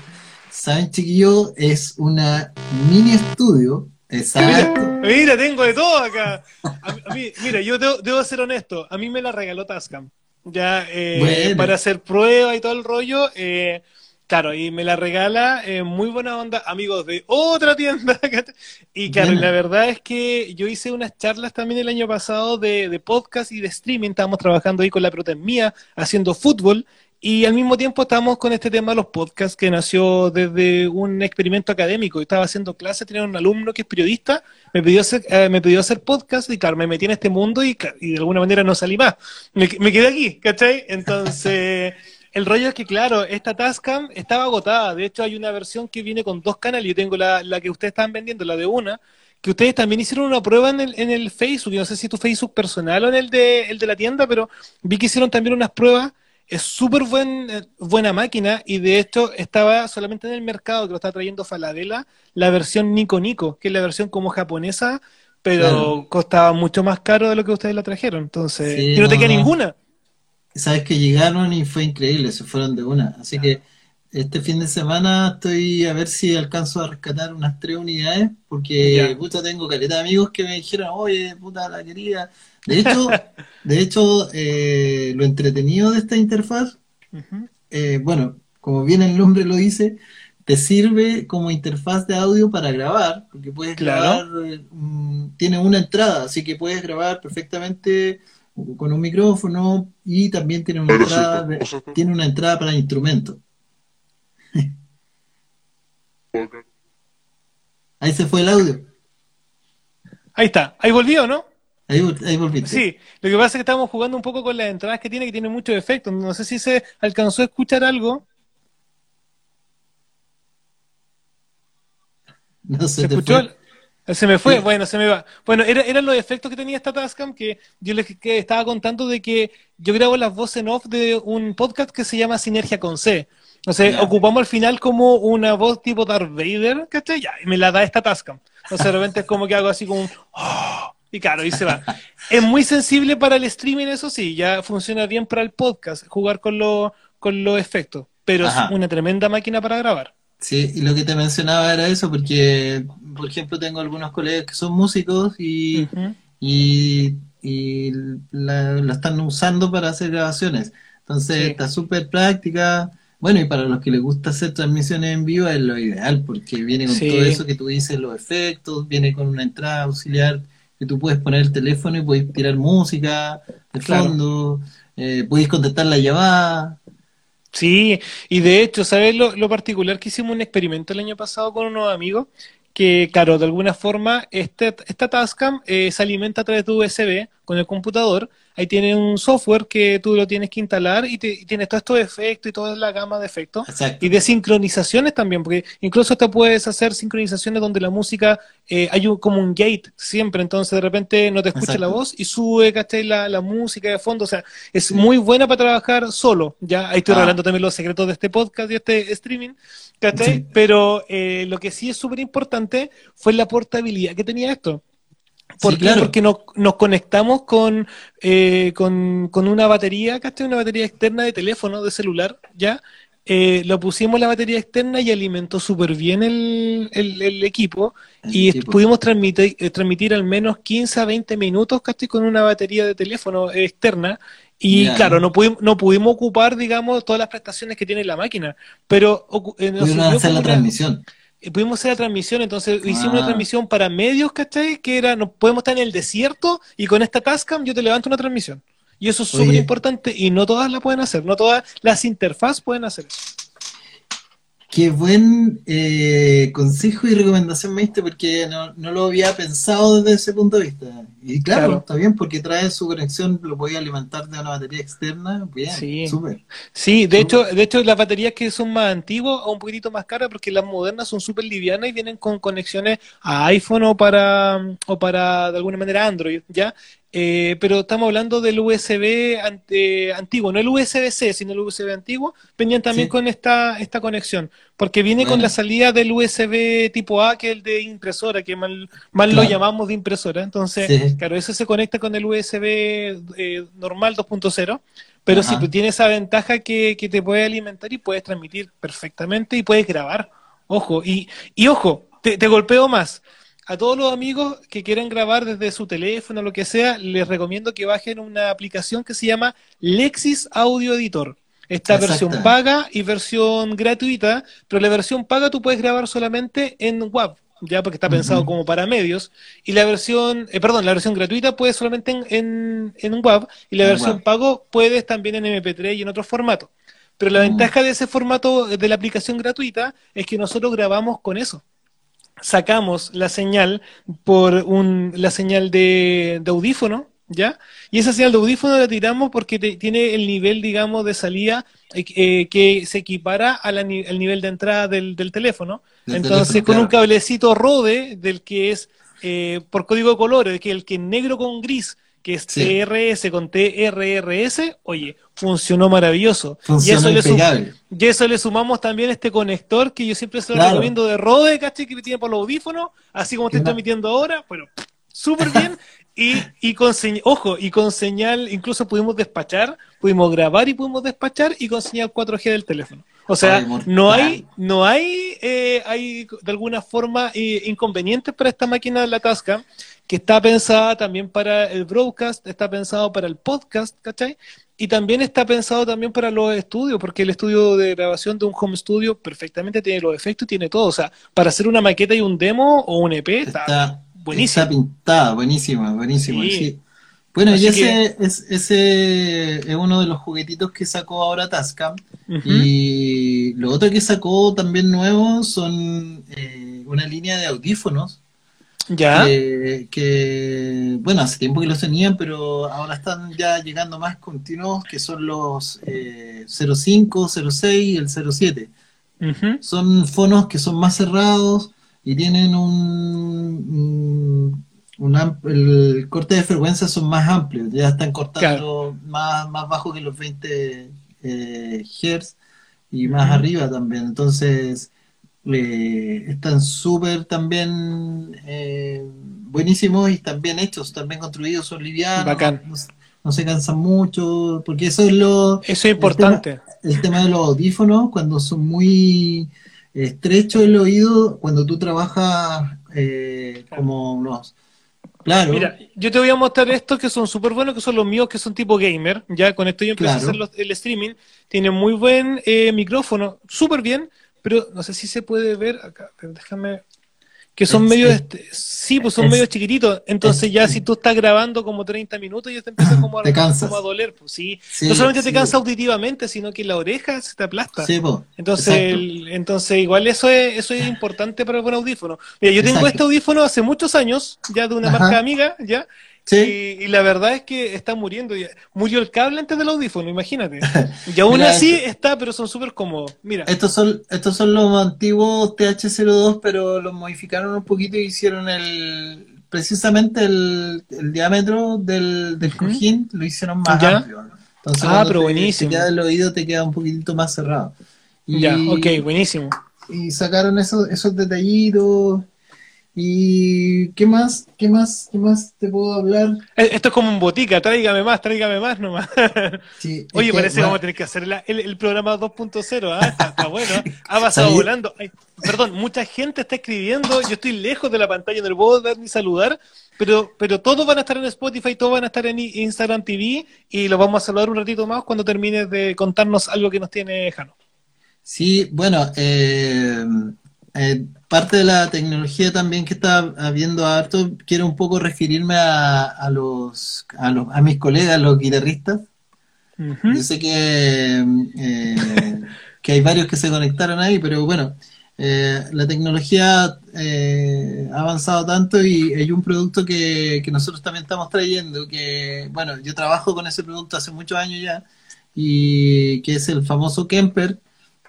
¿saben, chiquillo? Es una mini estudio. Exacto. Mira, tengo de todo acá. A mí- mira, yo debo, debo ser honesto. A mí me la regaló Tascam. Ya, eh, Bueno. para hacer prueba y todo el rollo. eh, claro, y me la regala eh, muy buena onda, amigos de otra tienda. Y claro, la verdad es que yo hice unas charlas también el año pasado de, de podcast y de streaming. Estábamos trabajando ahí con la pelota en mía, haciendo fútbol. Y al mismo tiempo estábamos con este tema de los podcasts que nació desde un experimento académico. Yo estaba haciendo clases, tenía un alumno que es periodista, me pidió hacer, eh, me pidió hacer podcast y claro, me metí en este mundo y de alguna manera no salí más. Me, me quedé aquí, ¿cachai? Entonces, el rollo es que claro, esta Tascam estaba agotada. De hecho, hay una versión que viene con dos canales. Yo tengo la, la que ustedes están vendiendo, la de una, que ustedes también hicieron una prueba en el, en el Facebook. Yo no sé si tu Facebook personal o en el de, el de la tienda, pero vi que hicieron también unas pruebas es súper buen, eh, buena máquina y de hecho estaba solamente en el mercado que lo está trayendo Falabella la versión Nico Nico, que es la versión como japonesa, pero Claro. costaba mucho más caro de lo que ustedes la trajeron. Entonces, Sí, y no te queda ninguna. Sabes que llegaron y fue increíble, se fueron de una. Así que este fin de semana estoy a ver si alcanzo a rescatar unas tres unidades, porque puta, tengo caleta de amigos que me dijeron, oye, puta, la quería. De hecho, de hecho, eh, lo entretenido de esta interfaz, eh, bueno, como bien el nombre lo dice, te sirve como interfaz de audio para grabar, porque puedes Claro. grabar, mm, tiene una entrada, así que puedes grabar perfectamente con un micrófono y también tiene una entrada, de- tiene una entrada para instrumentos. Ahí se fue el audio. Ahí está, ahí volvió, ¿no? Ahí, ahí volviste. Sí, lo que pasa es que estamos jugando un poco con las entradas que tiene, que tiene muchos efectos. No sé si se alcanzó a escuchar algo. No se ¿Se te escuchó? fue. Se me fue, bueno, se me va. Bueno, era- eran los efectos que tenía esta Tascam que yo les que estaba contando de que yo grabo las voces en off de un podcast que se llama Sinergia con C. O sea, Ya. ocupamos al final como una voz tipo Darth Vader, ¿cachai? Ya, y me la da esta Tascam. Entonces de repente es como que hago así como un... "Oh", y claro, y se va. Es muy sensible para el streaming, eso sí, ya funciona bien para el podcast, jugar con, los con los efectos, pero Ajá. es una tremenda máquina para grabar. Sí, y lo que te mencionaba era eso, porque, por ejemplo, tengo algunos colegas que son músicos y, Ujú. y, y la, la están usando para hacer grabaciones. Entonces, Sí. está súper práctica. Bueno, y para los que les gusta hacer transmisiones en vivo es lo ideal, porque viene con Sí. todo eso que tú dices, los efectos, viene con una entrada auxiliar que tú puedes poner el teléfono y puedes tirar música de Claro. fondo, eh, puedes contestar la llamada. Sí, y de hecho, ¿sabes lo, lo particular que hicimos un experimento el año pasado con unos amigos? Que, claro, de alguna forma, este, esta Tascam eh, se alimenta a través de USB con el computador. Ahí tiene un software que tú lo tienes que instalar y, te, y tienes todos estos efectos y toda la gama de efectos. Exacto. Y de sincronizaciones también, porque incluso te puedes hacer sincronizaciones donde la música, eh, hay un- como un gate siempre, entonces de repente no te escucha la voz y sube, ¿cachai? La, la música de fondo, o sea, es muy buena para trabajar solo, ya, ahí estoy Ah. revelando también los secretos de este podcast y este streaming, ¿cachai? Sí. Pero eh, lo que sí es súper importante fue la portabilidad que tenía esto. ¿Por Sí, qué? claro. Porque nos, nos conectamos con, eh, con, con una batería, ¿cachai? Una batería externa de teléfono, de celular, ¿ya? Eh, lo pusimos la batería externa y alimentó súper bien el, el- el equipo El y equipo. pudimos transmitir, eh, transmitir al menos 15 a 20 minutos, ¿cachai? Con una batería de teléfono externa. Y claro, no pudimos, no pudimos ocupar, digamos, todas las prestaciones que tiene la máquina, pero eh, Pudieron hacer la una- transmisión. Pudimos hacer la transmisión, entonces hicimos Ah. una transmisión para medios, ¿cachai? Que era, no podemos estar en el desierto y con esta Tascam yo te levanto una transmisión. Y eso es súper importante y no todas la pueden hacer, no todas las interfaz pueden hacer eso. Qué buen eh, consejo y recomendación me diste porque no, no lo había pensado desde ese punto de vista. Y claro, Claro. está bien porque trae su conexión, lo podía alimentar de una batería externa. Bien, Sí. súper. Sí, de hecho, de hecho las baterías que son más antiguas o un poquitito más caras porque las modernas son súper livianas y vienen con conexiones a iPhone o para, o para de alguna manera Android, ¿ya? Eh, pero estamos hablando del USB antiguo, no el USB-C, sino el USB antiguo, venían también Sí. con esta, esta conexión, porque viene con la salida del USB tipo A, que es el de impresora, que mal, mal lo llamamos de impresora, entonces, Sí. claro, eso se conecta con el USB eh, normal 2.0, pero sí, Ajá. pues tiene esa ventaja que, que te puede alimentar y puedes transmitir perfectamente y puedes grabar, ojo, y, y ojo, te, te golpeo más. A todos los amigos que quieran grabar desde su teléfono o lo que sea, les recomiendo que bajen una aplicación que se llama Lexis Audio Editor. Esta Exacto. versión paga y versión gratuita, pero la versión paga tú puedes grabar solamente en WAV, ya porque está pensado como para medios, y la versión, eh, perdón, la versión gratuita puedes solamente en, en, en WAV, y la En versión WAV. pago puedes también en MP3 y en otros formatos. Pero la Mm. ventaja de ese formato de la aplicación gratuita es que nosotros grabamos con eso sacamos la señal por un, la señal de, de audífono, ¿ya? Y esa señal de audífono la tiramos porque te- tiene el nivel, digamos, de salida eh, eh, que se equipara al nivel de entrada del, del teléfono. Del Entonces, teléfono, con un cablecito Rode, del que es eh, por código de colores, que el que es negro con gris, que es Sí. TRS con TRRS, oye, funcionó maravilloso. y Funciona eso le y eso le sumamos también este conector que yo siempre se lo Claro. recomiendo de Rode, ¿cachai? Que tiene por los audífonos, así como te estoy emitiendo ahora, bueno, súper bien. Y, y con señal, ojo, y con señal, incluso pudimos despachar, pudimos grabar y pudimos despachar y con señal 4G del teléfono. O sea, no hay, no hay, eh, hay de alguna forma eh, inconvenientes para esta máquina de la Tascam, que está pensada también para el broadcast, está pensado para el podcast, ¿cachai? Y también está pensado también para los estudios, porque el estudio de grabación de un home studio perfectamente tiene los efectos y tiene todo. O sea, para hacer una maqueta y un demo o un EP, está, Está, buenísimo. está pintada, buenísima. Sí. sí. Bueno, Así y ese, es, ese es uno de los juguetitos que sacó ahora Tascam. Y lo otro que sacó también nuevo son eh, una línea de audífonos ya. que, que, bueno, hace tiempo que los tenían, pero ahora están ya llegando más continuos, que son los eh, 05, 06 y el 07. Ujú. Son fonos que son más cerrados y tienen un, un- el corte de frecuencia son más amplios, ya están cortando más, más bajo que los 20 eh, Hz y más arriba también. Entonces, eh, están súper también eh, buenísimos y están bien hechos, bien construidos, son livianos, Bacán. no, no se cansan mucho, porque eso es lo, Eso es importante. el tema de los audífonos, cuando son muy estrechos el oído, cuando tú trabajas eh, como unos... Claro, Mira, yo te voy a mostrar estos que son súper buenos, que son los míos, que son tipo gamer. Ya con esto yo empecé a Claro. hacer los- el streaming. Tiene muy buen eh, micrófono, súper bien, pero no sé si se puede ver acá. Déjame. Que son medio. es- este, sí, pues son es- medio chiquititos. Entonces, es- ya si tú estás grabando como 30 minutos, ya te empieza como a, Te cansas. como a doler. Pues sí. Sí, no solamente te sí. cansa auditivamente, sino que la oreja se te aplasta. sí, po, Entonces, el- entonces igual eso es, eso es importante para el buen audífono. Mira, yo tengo Exacto. este audífono hace muchos años, ya de una Ajá. marca amiga, ya, Sí. y, y la verdad es que está muriendo. ya. Murió el cable antes del audífono, imagínate. Y aún Mira, así esto- está, pero son súper cómodos. Mira, Estos son, estos son los antiguos TH02, pero los modificaron un poquito y hicieron el precisamente el, el diámetro del, del cojín, lo hicieron más Ya. amplio. ¿no? Entonces, Ah, pero te- buenísimo. te queda el oído te queda un poquitito más cerrado. Y, ya, ok, buenísimo. y sacaron esos, esos detallitos. ¿Y qué más? ¿Qué más? ¿Qué más te puedo hablar? Eh, Esto es como un botica, tráigame más, tráigame más nomás. Sí, Oye, parece que vamos a tener que hacer la- el, el programa 2.0, ¿ah? Está, está bueno, ha pasado volando. Ay, perdón, mucha gente está escribiendo, yo estoy lejos de la pantalla, no le puedo dar ni saludar, pero, pero todos van a estar en Spotify, todos van a estar en Instagram TV y los vamos a saludar un ratito más cuando termines de contarnos algo que nos tiene Jano. Sí, bueno, eh, eh, parte de la tecnología también que está habiendo harto, quiero un poco referirme a, a los, a los, a mis colegas, los guitarristas. Yo sé que, eh, que hay varios que se conectaron ahí, pero bueno, eh, la tecnología eh, ha avanzado tanto y hay un producto que, que nosotros también estamos trayendo, que bueno, yo trabajo con ese producto hace muchos años ya, y que es el famoso Kemper,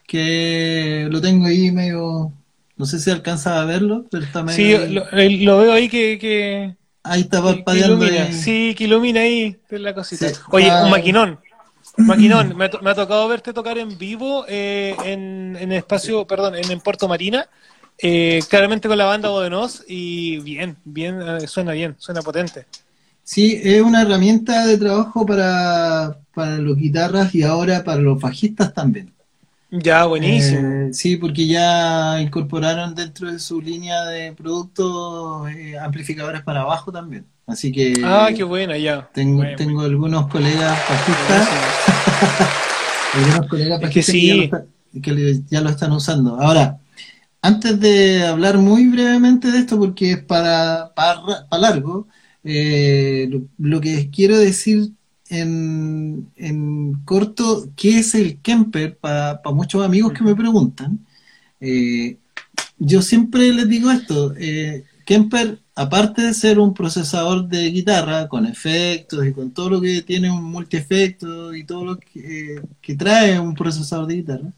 que lo tengo ahí medio, no sé si alcanza a verlo, pero está medio... Sí, lo, lo veo ahí que, que, ahí está parpadeando. ahí. sí, que ilumina ahí la cosita. Sí. Oye, Ah. un maquinón. Maquinón, me ha, to- me ha tocado verte tocar en vivo eh, en, en espacio, perdón, en, en Puerto Marina, eh, claramente con la banda Bodenos y bien, bien, eh, suena bien, suena potente. Sí, es una herramienta de trabajo para, para los guitarras y ahora para los bajistas también. Ya, buenísimo. Eh, sí, porque ya incorporaron dentro de su línea de productos eh, amplificadores para bajo también. Así que ah, qué buena, ya. tengo, Bueno, tengo algunos colegas bajistas, algunos colegas Es que bajistas ya, lo sí. que ya lo están usando. Ahora, antes de hablar muy brevemente de esto, porque es para, para, para largo, eh, lo, lo que quiero decir en, en corto, ¿qué es el Kemper? Para muchos amigos que me preguntan. Eh, yo siempre les digo esto, eh, Kemper, aparte de ser un procesador de guitarra con efectos y con todo lo que tiene un multiefecto y todo lo que, eh, que trae un procesador de guitarra,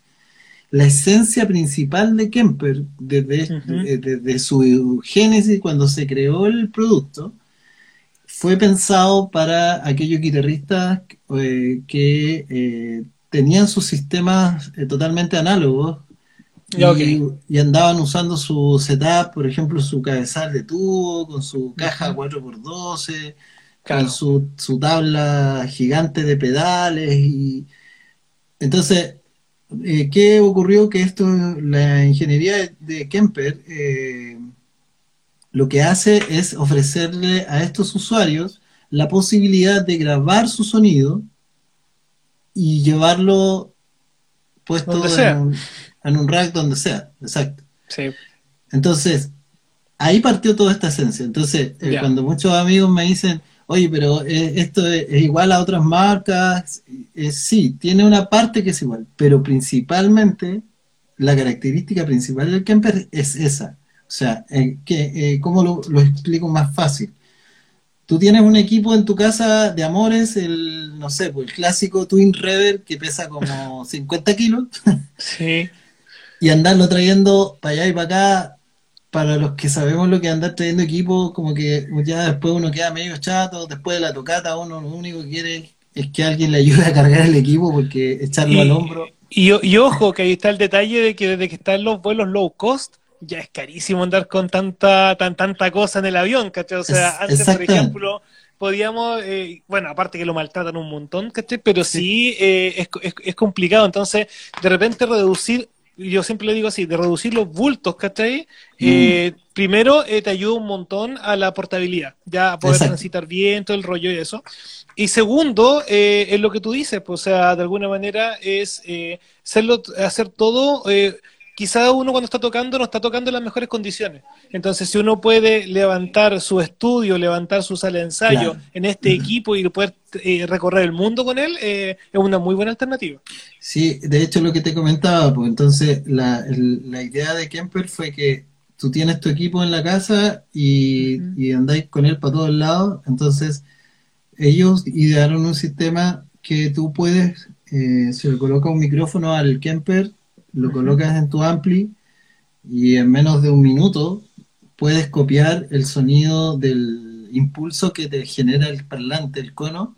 la esencia principal de Kemper, desde, Ujú. eh, desde su génesis, cuando se creó el producto, fue pensado para aquellos guitarristas eh, que eh, tenían sus sistemas eh, totalmente análogos y, andaban usando su setup, por ejemplo, su cabezal de tubo, con su caja 4x12, Claro. con su, su tabla gigante de pedales. Y... Entonces, ¿qué ocurrió? Que esto, la ingeniería de, de Kemper, lo que hace es ofrecerle a estos usuarios la posibilidad de grabar su sonido y llevarlo puesto en un, en un rack donde sea, exacto. Sí. Entonces, ahí partió toda esta esencia. Entonces, eh, cuando muchos amigos me dicen, oye, pero eh, esto es, es igual a otras marcas, eh, sí, tiene una parte que es igual, pero principalmente la característica principal del Kemper es esa. O sea, eh, que, eh, ¿cómo lo, lo explico más fácil? Tú tienes un equipo en tu casa de amores, el, no sé, pues el clásico Twin Reverb que pesa como 50 kilos, Sí. y andarlo trayendo para allá y para acá, para los que sabemos lo que andar trayendo equipo, como que ya después uno queda medio chato, después de la tocata uno lo único que quiere es que alguien le ayude a cargar el equipo porque echarlo Y- al hombro. Y, y ojo, que ahí está el detalle de que desde que están los vuelos low cost, ya es carísimo andar con tanta, tan, tanta cosa en el avión, ¿cachai? O sea, Es- antes, por ejemplo, podíamos, eh, bueno, aparte que lo maltratan un montón, ¿cachai? Pero sí, eh, es, es, es complicado. Entonces, de repente reducir, yo siempre le digo así, de reducir los bultos, ¿cachai? Eh, primero, eh, te ayuda un montón a la portabilidad, ya a poder Exacto. transitar bien, todo el rollo y eso. Y segundo, eh, es lo que tú dices, pues, o sea, de alguna manera es eh, hacerlo, hacer todo. Quizá uno cuando está tocando no está tocando en las mejores condiciones. Entonces, si uno puede levantar su estudio, levantar su sala de ensayo Claro. en este equipo y poder eh, recorrer el mundo con él, eh, es una muy buena alternativa. Sí, de hecho lo que te comentaba, pues entonces la, el- la idea de Kemper fue que tú tienes tu equipo en la casa y andáis con él para todos lados, entonces ellos idearon un sistema que tú puedes, eh, se le coloca un micrófono al Kemper, lo colocas en tu ampli y en menos de un minuto puedes copiar el sonido del impulso que te genera el parlante, el cono,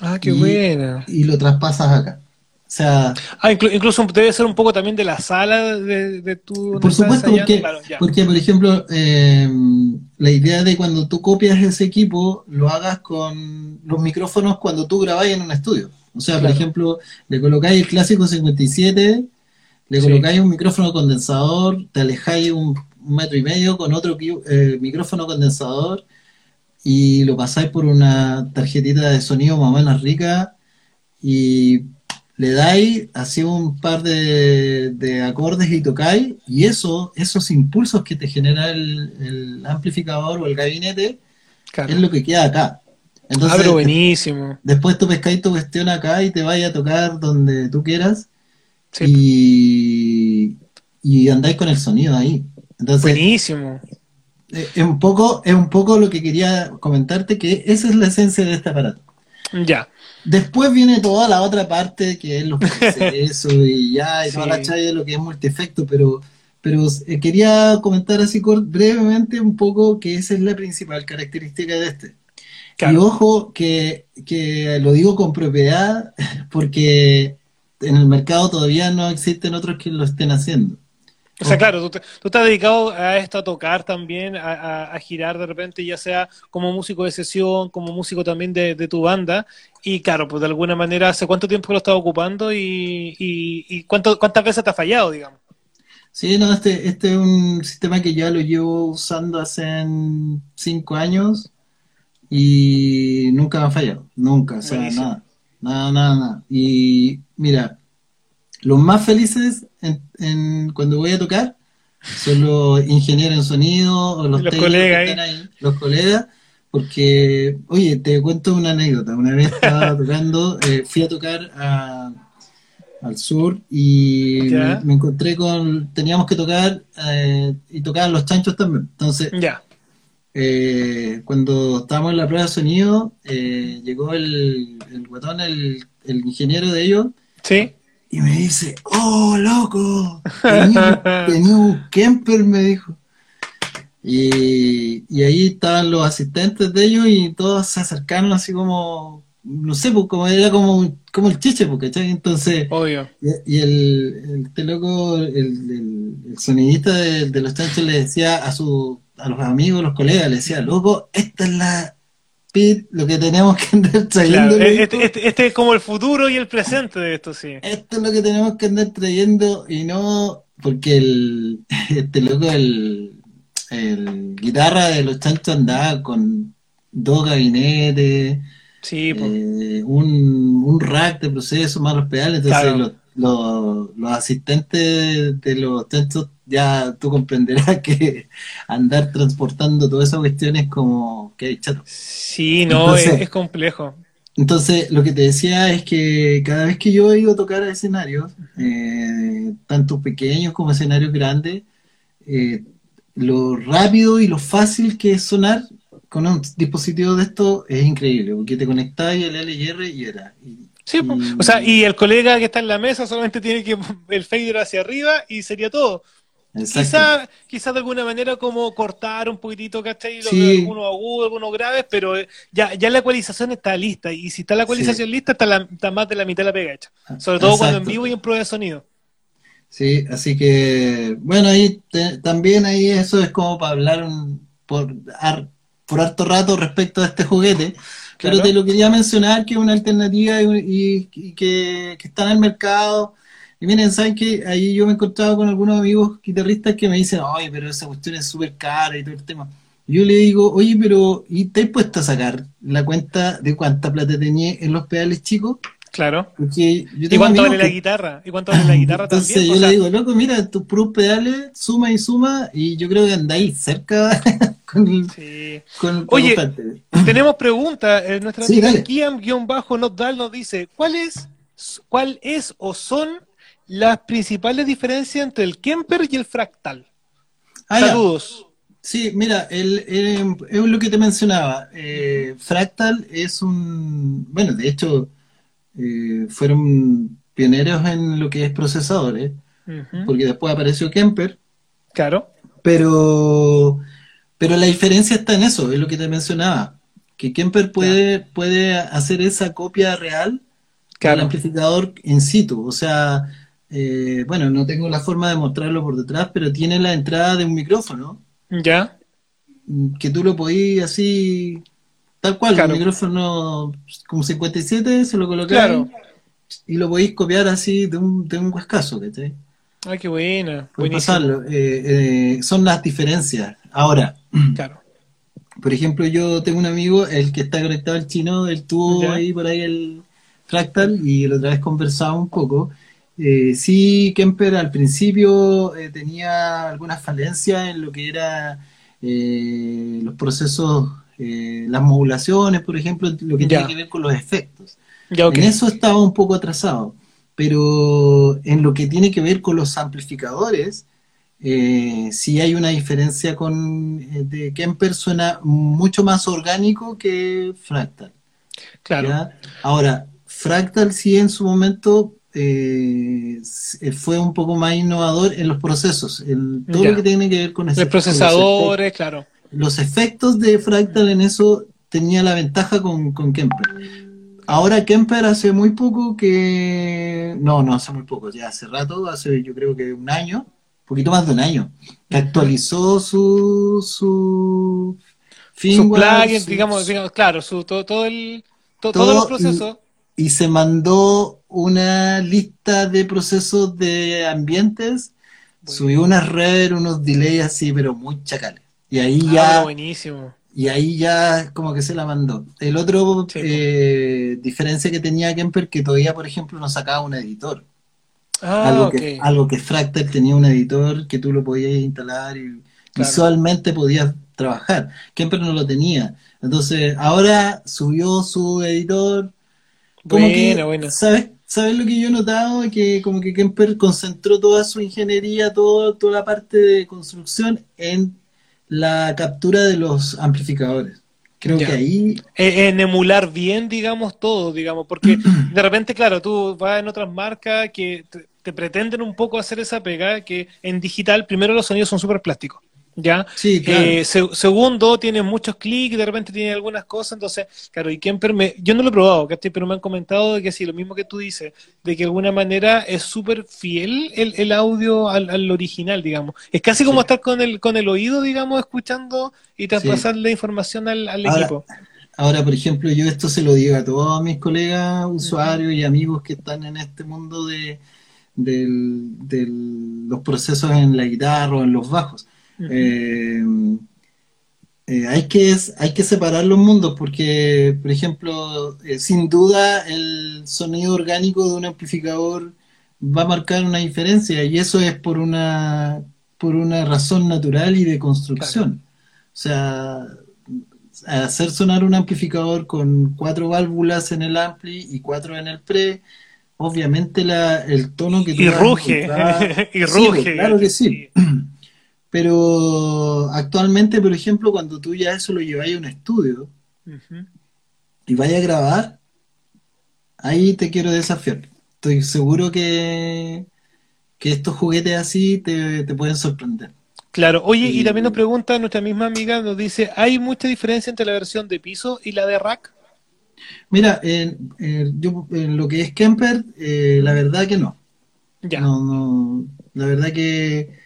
Ah, qué Y- buena. y lo traspasas acá. O sea, Ah, inclu- incluso debe ser un poco también de la sala de, de tu. Por supuesto, porque, claro, porque por ejemplo, eh, la idea de cuando tú copias ese equipo, lo hagas con los micrófonos cuando tú grabáis en un estudio. O sea, por ejemplo, le colocáis el clásico 57, le Sí. colocáis un micrófono condensador, te alejáis un, un metro y medio con otro eh, micrófono condensador y lo pasáis por una tarjetita de sonido más o menos rica y le dais así un par de, de acordes y tocáis, y eso, esos impulsos que te genera el, el amplificador o el gabinete, Claro. es lo que queda acá. Ah, Entonces, pero buenísimo. después tú pescáis tu cuestión acá y te vayas a tocar donde tú quieras, Sí, y, y andáis con el sonido ahí. Entonces, buenísimo. eh, es un poco, es un poco lo que quería comentarte, que esa es la esencia de este aparato. Ya. Después viene toda la otra parte que es los procesos y ya, y toda Sí. la chaya de lo que es multiefecto, pero, pero eh, quería comentar así brevemente un poco que esa es la principal característica de este. Y ojo que, que lo digo con propiedad porque en el mercado todavía no existen otros que lo estén haciendo. O sea, claro, tú, te, tú estás dedicado a esto, a tocar también, a, girar de repente, ya sea como músico de sesión, como músico también de, tu banda. Y claro, pues de alguna manera, ¿hace cuánto tiempo lo estás ocupando y, y, cuánto, cuántas veces te ha fallado, digamos? Sí, no, este, este es un sistema que ya lo llevo usando hace cinco años y nunca me ha fallado, nunca, o sea, nada, nada, nada, nada. Y mira, los más felices en, cuando voy a tocar son los ingenieros en sonido o los, colegas que están ahí, los colegas, porque, oye, te cuento una anécdota. Una vez estaba tocando, eh, fui a tocar al sur y me, encontré con, teníamos que tocar eh, y tocaban los chanchos también. Entonces, ya. Eh, cuando estábamos en la prueba de sonido, llegó el, el guatón, el, el ingeniero de ellos. Sí y me dice, oh, loco, tenía, un Kemper, me dijo. Y, y, ahí estaban los asistentes de ellos y todos se acercaron así como, no sé, pues como era como, como el chiche, porque Entonces, Obvio. Y, el, este loco, el, el, sonidista de, de, los chanchos le decía a, su, a los amigos, los colegas, le decía, loco, esta es la lo que tenemos que andar trayendo. Este, este, este, es como el futuro y el presente de esto, sí. Esto es lo que tenemos que andar trayendo y no porque el, este loco, el, el guitarra de los chanchos andaba con dos gabinetes, sí, eh, un, un, rack de proceso, más los pedales, entonces los, los, los asistentes de los chanchos ya tú comprenderás que andar transportando todas esas cuestiones como que hay chato. Sí, no, es, complejo. Entonces, lo que te decía es que cada vez que yo he ido a tocar a escenarios, eh, tanto pequeños como escenarios grandes, eh, lo rápido y lo fácil que es sonar con un dispositivo de esto es increíble, porque te conectas al LR y era. Sí, o sea, y el colega que está en la mesa solamente tiene que el fader hacia arriba y sería todo. Quizá, quizá de alguna manera como cortar un poquitito, ¿cachai? Algunos agudos, algunos graves, pero ya, ya la ecualización está lista. Y si está la ecualización lista, está, la, más de la mitad de la pega hecha. Ah, Sobre todo cuando en vivo y en prueba de sonido. Sí, así que, bueno, ahí también ahí eso es como para hablar por, por harto rato respecto a este juguete. Pero te lo quería mencionar que es una alternativa y, que, que está en el mercado y miren, ¿saben que Ahí yo me he encontrado con algunos amigos guitarristas que me dicen, ay, pero esa cuestión es súper cara y todo el tema. yo le digo, oye, pero ¿y te has puesto a sacar la cuenta de cuánta plata tenía en los pedales chicos? Claro. ¿Y cuánto vale la guitarra? ¿Y cuánto vale la guitarra Entonces yo le digo, loco, mira, tus puros pedales, suma y suma, y yo creo que andáis cerca con el, sí. Oye, tenemos preguntas. Eh, nuestra sí, amiga Kiam-Notdal nos dice, ¿cuál es, ¿cuál es o son las principales diferencias entre el Kemper y el Fractal. Ah, Saludos. Sí, mira, el, es lo que te mencionaba. Eh, fractal es un. Bueno, de hecho, eh, fueron pioneros en lo que es procesadores, porque después apareció Kemper. Claro. Pero, pero la diferencia está en eso, es lo que te mencionaba. Que Kemper puede, puede hacer esa copia real del amplificador in situ. O sea, eh, bueno, no tengo la forma de mostrarlo por detrás, pero tiene la entrada de un micrófono. Ya. Que tú lo podías así, tal cual, el micrófono como 57, se lo colocáis y lo podéis copiar así de un, de un huescazo, ¿cachai? Ay, qué buena. Pasarlo. Eh, eh, son las diferencias. Ahora, claro. por ejemplo, yo tengo un amigo, el que está conectado al chino, él tuvo ahí por ahí el fractal y la otra vez conversaba un poco eh, sí, Kemper al principio eh, tenía algunas falencias en lo que era eh, los procesos, eh, las modulaciones, por ejemplo, lo que tiene que ver con los efectos. En eso estaba un poco atrasado, pero en lo que tiene que ver con los amplificadores, sí hay una diferencia con de Kemper suena mucho más orgánico que Fractal. Claro. Ahora, Fractal sí en su momento eh, fue un poco más innovador en los procesos, en todo Ya. lo que tiene que ver con ese- Los procesadores, claro. los efectos de Fractal en eso tenía la ventaja con, con Kemper. Ahora Kemper hace muy poco que... No, no hace muy poco, ya hace rato, hace yo creo que un año, un poquito más de un año, que actualizó su... su su- digamos, digamos, claro, su, todo, todo el, to- Todo todos los y- se mandó una lista de procesos de ambientes, subió unas rever, unos delays así, pero muy chacales. Y ahí Ah, ya... buenísimo. Y ahí ya como que se la mandó. El otro Sí, eh, diferencia que tenía Kemper que todavía, por ejemplo, no sacaba un editor. Ah, algo, que, algo que Fractal tenía un editor que tú lo podías instalar y Claro. visualmente podías trabajar. Kemper no lo tenía. Entonces, ahora subió su editor. Como que, Buena, buena. ¿sabes, ¿Sabes lo que yo he notado? Que como que Kemper concentró toda su ingeniería, todo, toda la parte de construcción en la captura de los amplificadores. Creo Ya. que ahí Eh, en emular bien, digamos, todo, digamos, porque de repente, claro, tú vas en otras marcas que te, te pretenden un poco hacer esa pega, que en digital, primero los sonidos son súper plásticos, ¿ya? Sí, claro. Eh, se- segundo, tiene muchos clics, de repente tiene algunas cosas, entonces, claro, y Kemper, me, yo no lo he probado, ¿cachai? Pero me han comentado de que sí, lo mismo que tú dices, de que de alguna manera es súper fiel el, el audio al, al original, digamos. Es casi como Sí. estar con el, con el oído, digamos, escuchando y traspasarle información al, al Ahora- equipo. Ahora, por ejemplo, yo esto se lo digo a todos mis colegas usuarios y amigos que están en este mundo de los procesos en la guitarra o en los bajos. Eh, eh, hay que, hay que separar los mundos porque, por ejemplo, eh, sin duda el sonido orgánico de un amplificador va a marcar una diferencia y eso es por una, por una razón natural y de construcción. O sea, hacer sonar un amplificador con cuatro válvulas en el ampli y cuatro en el pre, obviamente la, el tono que Y ruge, y Sí, ruge. pues, claro que sí. Pero actualmente, por ejemplo, cuando tú ya eso lo lleváis a un estudio y vayas a grabar, ahí te quiero desafiar. Estoy seguro que, que estos juguetes así te, te pueden sorprender. Claro, oye, y Y- también nos pregunta nuestra misma amiga, nos dice, ¿hay mucha diferencia entre la versión de piso y la de rack? Mira, en, en- yo, en lo que es Kemper, eh, la verdad que no. Ya, No, no, la verdad que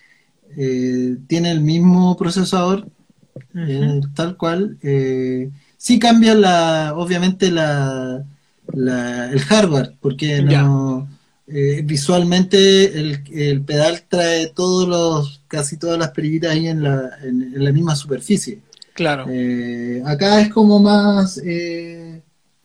eh, tiene el mismo procesador, eh, tal cual. Eh, sí cambia la, obviamente la, la- el hardware, porque no, eh, visualmente el, el pedal trae todos los, casi todas las perillitas ahí en la, en, en la misma superficie. claro. Acá es como más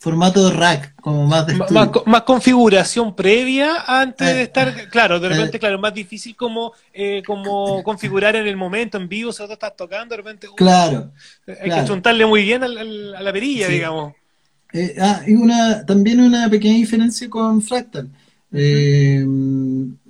formato de rack, como más de más, co- más configuración previa antes de Eh, estar, claro, de eh, repente, claro, más difícil como, eh, como configurar en el momento, en vivo, si tú estás tocando, de repente, uh, Claro. hay que chuntarle muy bien al- al- a la perilla, Sí. digamos. Eh, ah, y una, también una pequeña diferencia con Fractal. Eh,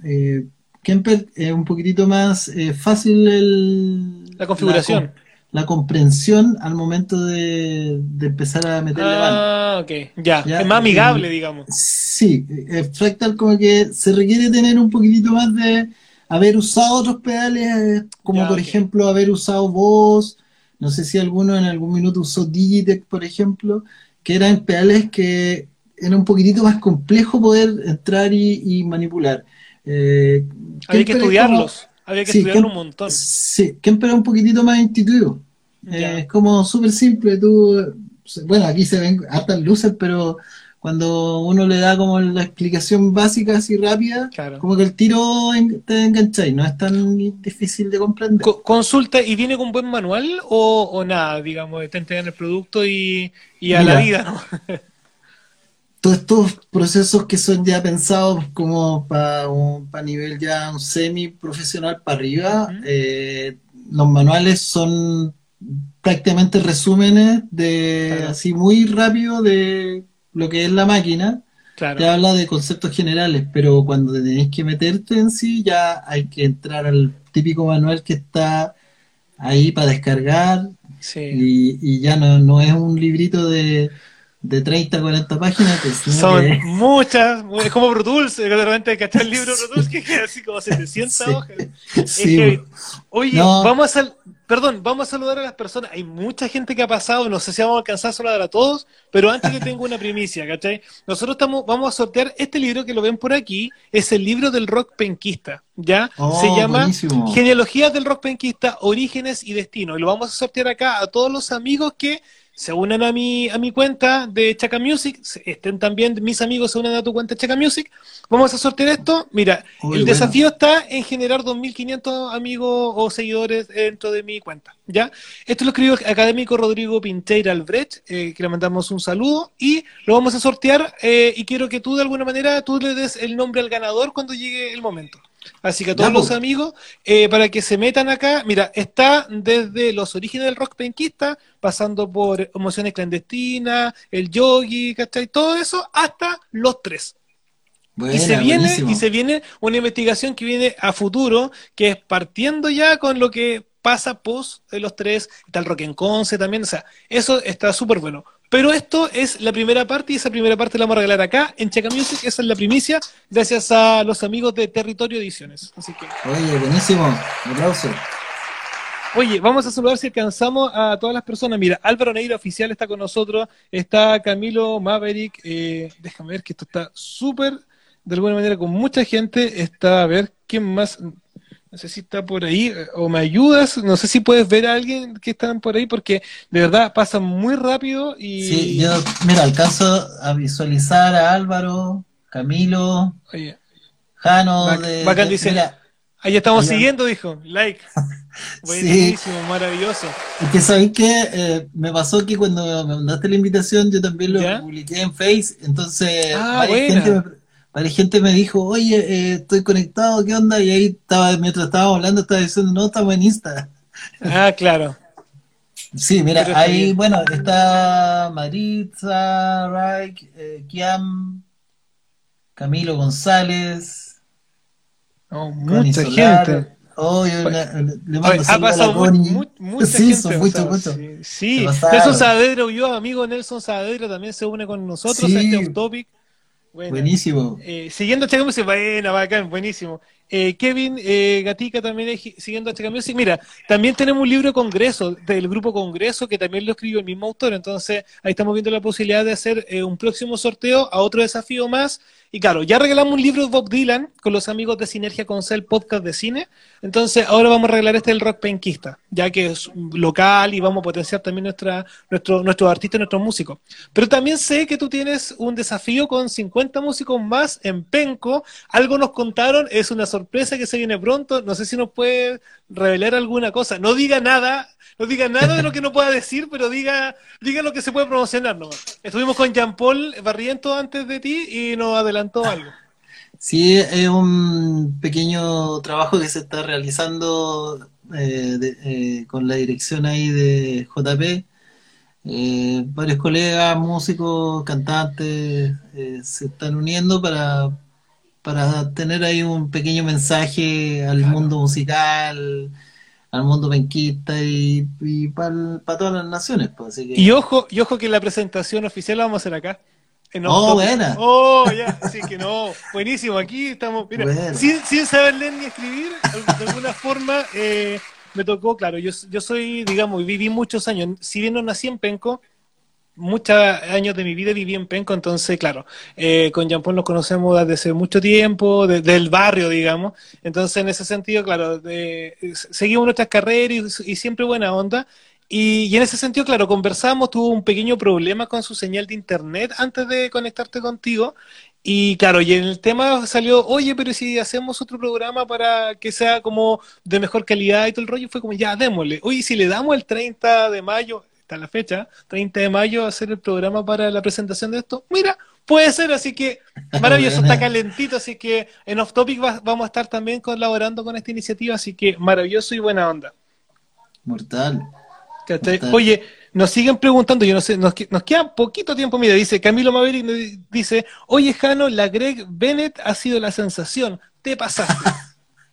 eh, Kemper es un poquitito más eh, fácil el, La configuración. La, la comprensión al momento de, de empezar a meterle mano. Ah, ok, ya, Ya, es más amigable, eh, digamos. Sí, eh, Fractal como que se requiere tener un poquitito más de haber usado otros pedales, como Ya, por ejemplo haber usado voz, no sé si alguno en algún minuto usó Digitech, por ejemplo, que eran pedales que era un poquitito más complejo poder entrar y, y manipular. Eh, Había que Kemper es estudiarlos, había que Kem- un montón. Sí, Kemper es un poquitito más intuitivo. Eh, es como súper simple. Tú, bueno, aquí se ven hartas luces, pero cuando uno le da como la explicación básica así rápida, Claro. como que el tiro en- te engancháis, no es tan difícil de comprender. Co- consulta, ¿y viene con buen manual o, o nada? Digamos, te entregan el producto y, y a la vida, ¿no? Todos estos procesos que son ya pensados como para nivel ya un semi profesional para arriba, eh, los manuales son prácticamente resúmenes de Claro. así muy rápido de lo que es la máquina. Claro. Te habla de conceptos generales, pero cuando tenés que meterte en sí, ya hay que entrar al típico manual que está ahí para descargar Sí. y, y ya no, no es un librito de, de 30 a 40 páginas. Pues, ¿no? Son Que- muchas, es como Pro Tools, de repente cachar el libro Pro Tools que queda así como 700 Sí. hojas. Sí. Oye, No. vamos a perdón, vamos a saludar a las personas. Hay mucha gente que ha pasado, no sé si vamos a alcanzar a saludar a todos, pero antes que tengo una primicia, ¿cachai? Nosotros estamos, vamos a sortear este libro que lo ven por aquí, es el libro del rock penquista, ¿ya? Oh, Se llama buenísimo. Genealogías del rock penquista, orígenes y destino. Y lo vamos a sortear acá a todos los amigos que se unan a mi, a mi cuenta de Chaca Music, estén también mis amigos se unan a tu cuenta de Chaca Music. Vamos a sortear esto. Mira, el bueno. desafío está en generar 2.500 amigos o seguidores dentro de mi cuenta, ¿ya? Esto lo escribió el académico Rodrigo Pinteira Albrecht, eh, que le mandamos un saludo, y lo vamos a sortear, eh, y quiero que tú de alguna manera, tú le des el nombre al ganador cuando llegue el momento. Así que a todos los pues. amigos, eh, para que se metan acá, mira, está desde los orígenes del rock penquista, pasando por emociones clandestinas, el yogi, ¿cachai? Todo eso, hasta los tres. Buena, y se viene, buenísimo. y se viene una investigación que viene a futuro, que es partiendo ya con lo que pasa post de los tres, está el Rock en Conce también, o sea, eso está súper bueno. Pero esto es la primera parte y esa primera parte la vamos a regalar acá en Checa Music, esa es la primicia, gracias a los amigos de Territorio Ediciones. Así que, Oye, buenísimo. Un aplauso. oye, vamos a saludar si alcanzamos a todas las personas. Mira, Álvaro Neira Oficial está con nosotros, está Camilo Maverick, eh, déjame ver que esto está súper, de alguna manera, con mucha gente. Está, a ver, ¿quién más? No sé si está por ahí, o me ayudas, no sé si puedes ver a alguien que están por ahí, porque de verdad pasa muy rápido y... Sí, yo, mira, alcanzo a visualizar a Álvaro, Camilo, Oye, Jano Bac- de, bacán dice. mira, ahí estamos siguiendo, dijo, like. Buenísimo, maravilloso. es que sabéis que eh, me pasó que cuando me mandaste la invitación yo también lo ¿Ya? publiqué en Face, entonces Ah, buena. gente me, varias gente me dijo, oye, eh, estoy conectado, ¿qué onda? Y ahí estaba, mientras estábamos hablando, estaba diciendo, no, estamos en Insta. Ah, claro. Sí, mira, Pero ahí, bien. bueno, está Maritza, Raik, eh, Kiam, Camilo González, Oh, mucha Solar. gente. Oh, yo le mando Oye, ha a la pasado mucha Sí, gente. o mucho, mucho. Sí, sí. Nelson Saavedra huyó, amigo Nelson Saavedra también se une con nosotros Sí. a este off topic. Bueno, Buenísimo. eh, siguiendo a Chaca Music, buena, bacán, buenísimo. Eh, Kevin eh, Gatica también es siguiendo a Chaca Music. Mira, también tenemos un libro Congreso, del grupo Congreso, que también lo escribió el mismo autor. Entonces, ahí estamos viendo la posibilidad de hacer eh, un próximo sorteo a otro desafío más. Y claro, ya regalamos un libro de Bob Dylan con los amigos de Sinergia Concel, podcast de cine. Entonces, ahora vamos a regalar este del rock penquista, ya que es local y vamos a potenciar también nuestra, nuestro, nuestros artistas, nuestros músicos. Pero también sé que tú tienes un desafío con 50 músicos más en Penco. Algo nos contaron, es una sorpresa que se viene pronto. No sé si nos puede revelar alguna cosa. No diga nada, no diga nada de lo que no pueda decir, pero diga, diga lo que se puede promocionar nomás. Estuvimos con Jean Paul Barriento antes de ti y nos adelantó algo. Sí, es un pequeño trabajo que se está realizando eh, de- eh, con la dirección ahí de JP. Eh, varios colegas, músicos, cantantes se están uniendo para, para tener ahí un pequeño mensaje al mundo musical, al mundo penquista y, y para todas las naciones. Pues, así que- Y ojo, y ojo que la presentación oficial la vamos a hacer acá. En Oh, buena. Oh, ya, así que no, buenísimo. Aquí estamos, mira, sin, sin saber leer ni escribir, de alguna forma eh, me tocó, claro, yo, yo soy, digamos, viví muchos años, si bien no nací en Penco, muchos años de mi vida viví en Penco, entonces, claro, eh, con Jean Paul nos conocemos desde hace mucho tiempo, de- del barrio, digamos, entonces en ese sentido, claro, de- seguimos nuestras carreras y, siempre buena onda. Y, y en ese sentido, claro, conversamos, tuvo un pequeño problema con su señal de internet antes de conectarte contigo. Y claro, y en el tema salió, oye, pero si hacemos otro programa para que sea como de mejor calidad y todo el rollo, fue como, ya, démosle. Oye, si le damos el 30 de mayo, está la fecha, 30 de mayo, hacer el programa para la presentación de esto, mira, puede ser, así que maravilloso, está calentito, así que en Off Topic va- vamos a estar también colaborando con esta iniciativa, así que maravilloso y buena onda. Mortal. Oye, nos siguen preguntando, yo no sé, nos, nos queda poquito tiempo, mira, dice Camilo Maverick, dice, oye Jano, la Greg Bennett ha sido la sensación, te pasaste.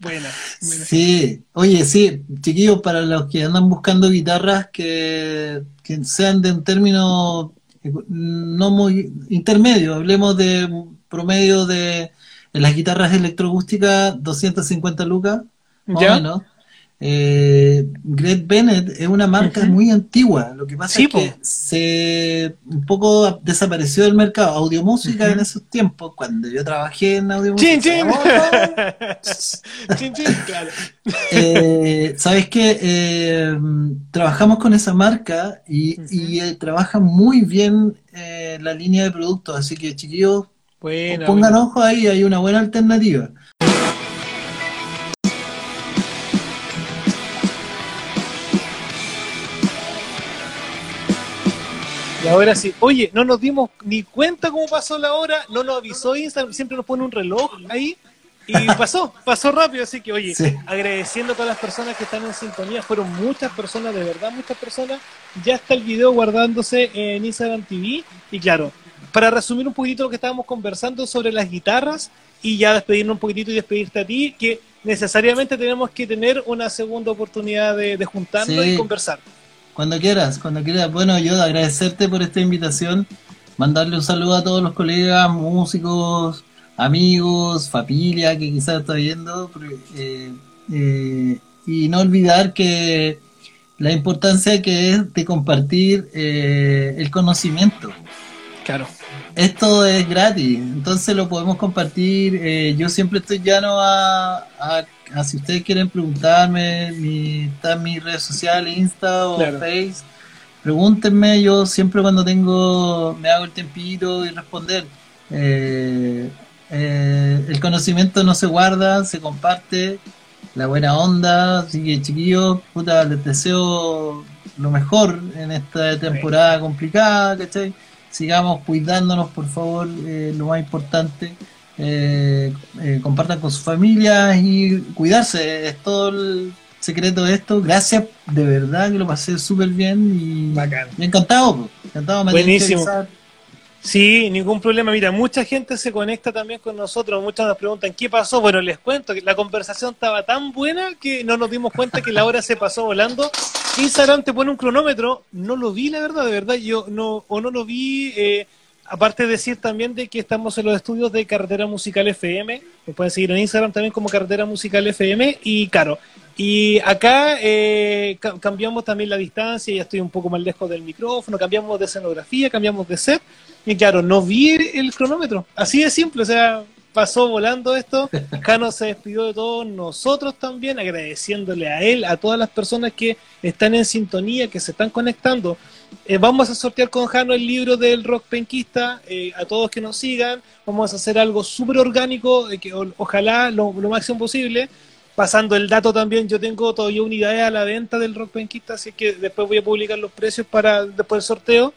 Buena. buena. Sí, oye, sí, chiquillos, para los que andan buscando guitarras que, que sean de un término no muy intermedio, hablemos de promedio de en las guitarras electroacústicas 250 lucas, más o menos. Eh, Greg Bennett es una marca muy antigua, lo que pasa es que se un poco desapareció del mercado. Audiomúsica en esos tiempos, cuando yo trabajé en audiomúsica. ¡Chin, chin! claro. Eh, ¿Sabes qué? Eh, trabajamos con esa marca y, y trabaja muy bien la línea de productos, así que chiquillos, pongan ojo ahí, hay una buena alternativa. Y ahora sí, oye, no nos dimos ni cuenta cómo pasó la hora, no nos avisó Instagram, siempre nos pone un reloj ahí y pasó, pasó rápido, así que oye, agradeciendo a todas las personas que están en sintonía, fueron muchas personas, de verdad muchas personas, ya está el video guardándose en Instagram TV y claro, para resumir un poquito lo que estábamos conversando sobre las guitarras y ya despedirnos un poquitito y despedirte a ti, que necesariamente tenemos que tener una segunda oportunidad de, juntarnos y conversar. Cuando quieras, cuando quieras. Bueno, yo agradecerte por esta invitación, mandarle un saludo a todos los colegas, músicos, amigos, familia que quizás está viendo, eh, eh, y no olvidar que la importancia que es de compartir eh, el conocimiento. Claro. Esto es gratis, entonces lo podemos compartir. yo siempre estoy llano a, a si ustedes quieren preguntarme, mi, está en mis redes sociales, Insta o Face, pregúntenme, yo siempre cuando tengo, me hago el tempito y responder. Eh, eh, el conocimiento no se guarda, se comparte, la buena onda, así que chiquillos, puta, les deseo lo mejor en esta temporada complicada, ¿cachai? Sigamos cuidándonos, por favor, eh, lo más importante eh, eh, compartan con sus familias y cuidarse. Es todo el secreto de esto. Gracias, de verdad que lo pasé súper bien y me encantado. encantado Buenísimo. Sí, ningún problema. Mira, mucha gente se conecta también con nosotros. Muchas nos preguntan qué pasó. Bueno, les cuento que la conversación estaba tan buena que no nos dimos cuenta que la hora se pasó volando. Instagram te pone un cronómetro. No lo vi, la verdad, de verdad. Yo no, o no lo vi. Eh, aparte de decir también de que estamos en los estudios de Carretera Musical FM, me pueden seguir en Instagram también como Carretera Musical FM y Caro. Y acá eh, cambiamos también la distancia, ya estoy un poco más lejos del micrófono, cambiamos de escenografía, cambiamos de set. Y claro, no vi el cronómetro, así de simple, o sea, pasó volando esto. Cano se despidió de todos nosotros también, agradeciéndole a él, a todas las personas que están en sintonía, que se están conectando. Eh, vamos a sortear con Jano el libro del rock penquista, eh, a todos que nos sigan, vamos a hacer algo súper orgánico, que ojalá lo, máximo posible. Pasando el dato también, yo tengo todavía unidades a la venta del rock penquista, así que después voy a publicar los precios para después del sorteo.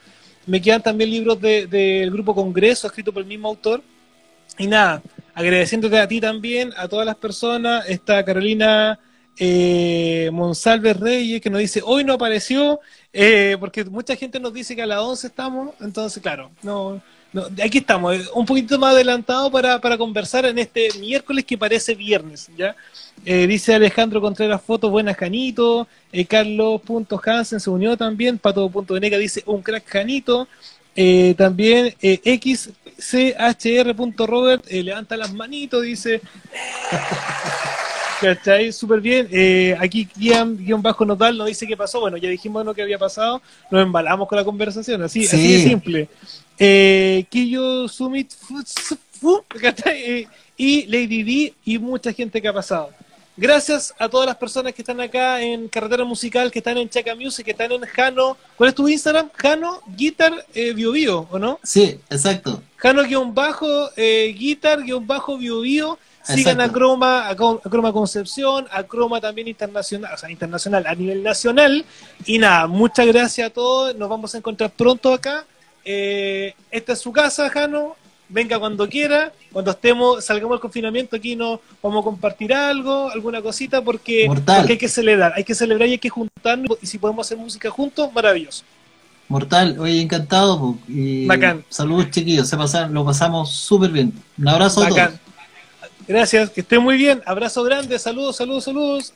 Me quedan también libros del grupo Congreso, escrito por el mismo autor. Y nada, agradeciéndote a ti también, a todas las personas, esta Carolina eh, Monsalve Reyes que nos dice, hoy no apareció, eh, porque mucha gente nos dice que a las 11 estamos, entonces claro, no, aquí estamos, eh, un poquito más adelantado para, para conversar en este miércoles que parece viernes, ¿ya? Eh, dice Alejandro Contreras Fotos, buenas Janito, Carlos.Hansen se unió también, Pato.Veneca dice, un crack Janito, también xchr.robert levanta las manitos, dice... ¿Cachai? Súper bien. Eh, aquí guion, guion bajo nodal nos dice qué pasó. Bueno, ya dijimos lo que había pasado. Nos embalamos con la conversación. Así, así de simple. Eh, Kiyo Sumit eh, y Lady D y mucha gente que ha pasado. Gracias a todas las personas que están acá en Carretera Musical, que están en Chaca Music, que están en Jano. ¿Cuál es tu Instagram? Jano Guitar eh, Bio Bio, ¿o no? Sí, exacto. Jano-Guitar eh, Bio Bio Sigan a Croma, a, Croma Concepción, a Croma también internacional, o sea, internacional a nivel nacional. Y nada, muchas gracias a todos. Nos vamos a encontrar pronto acá. Eh, esta es su casa, Jano. Venga cuando quiera. Cuando estemos, salgamos del confinamiento, aquí nos vamos a compartir algo, alguna cosita, porque, hay que celebrar. Hay que celebrar y hay que juntarnos. Y si podemos hacer música juntos, maravilloso. Mortal, oye, encantado. Y Bacán. Saludos, chiquillos. Se pasaron, lo pasamos súper bien. Un abrazo a todos. Gracias, que estén muy bien. Abrazo grande, saludos, saludos, saludos.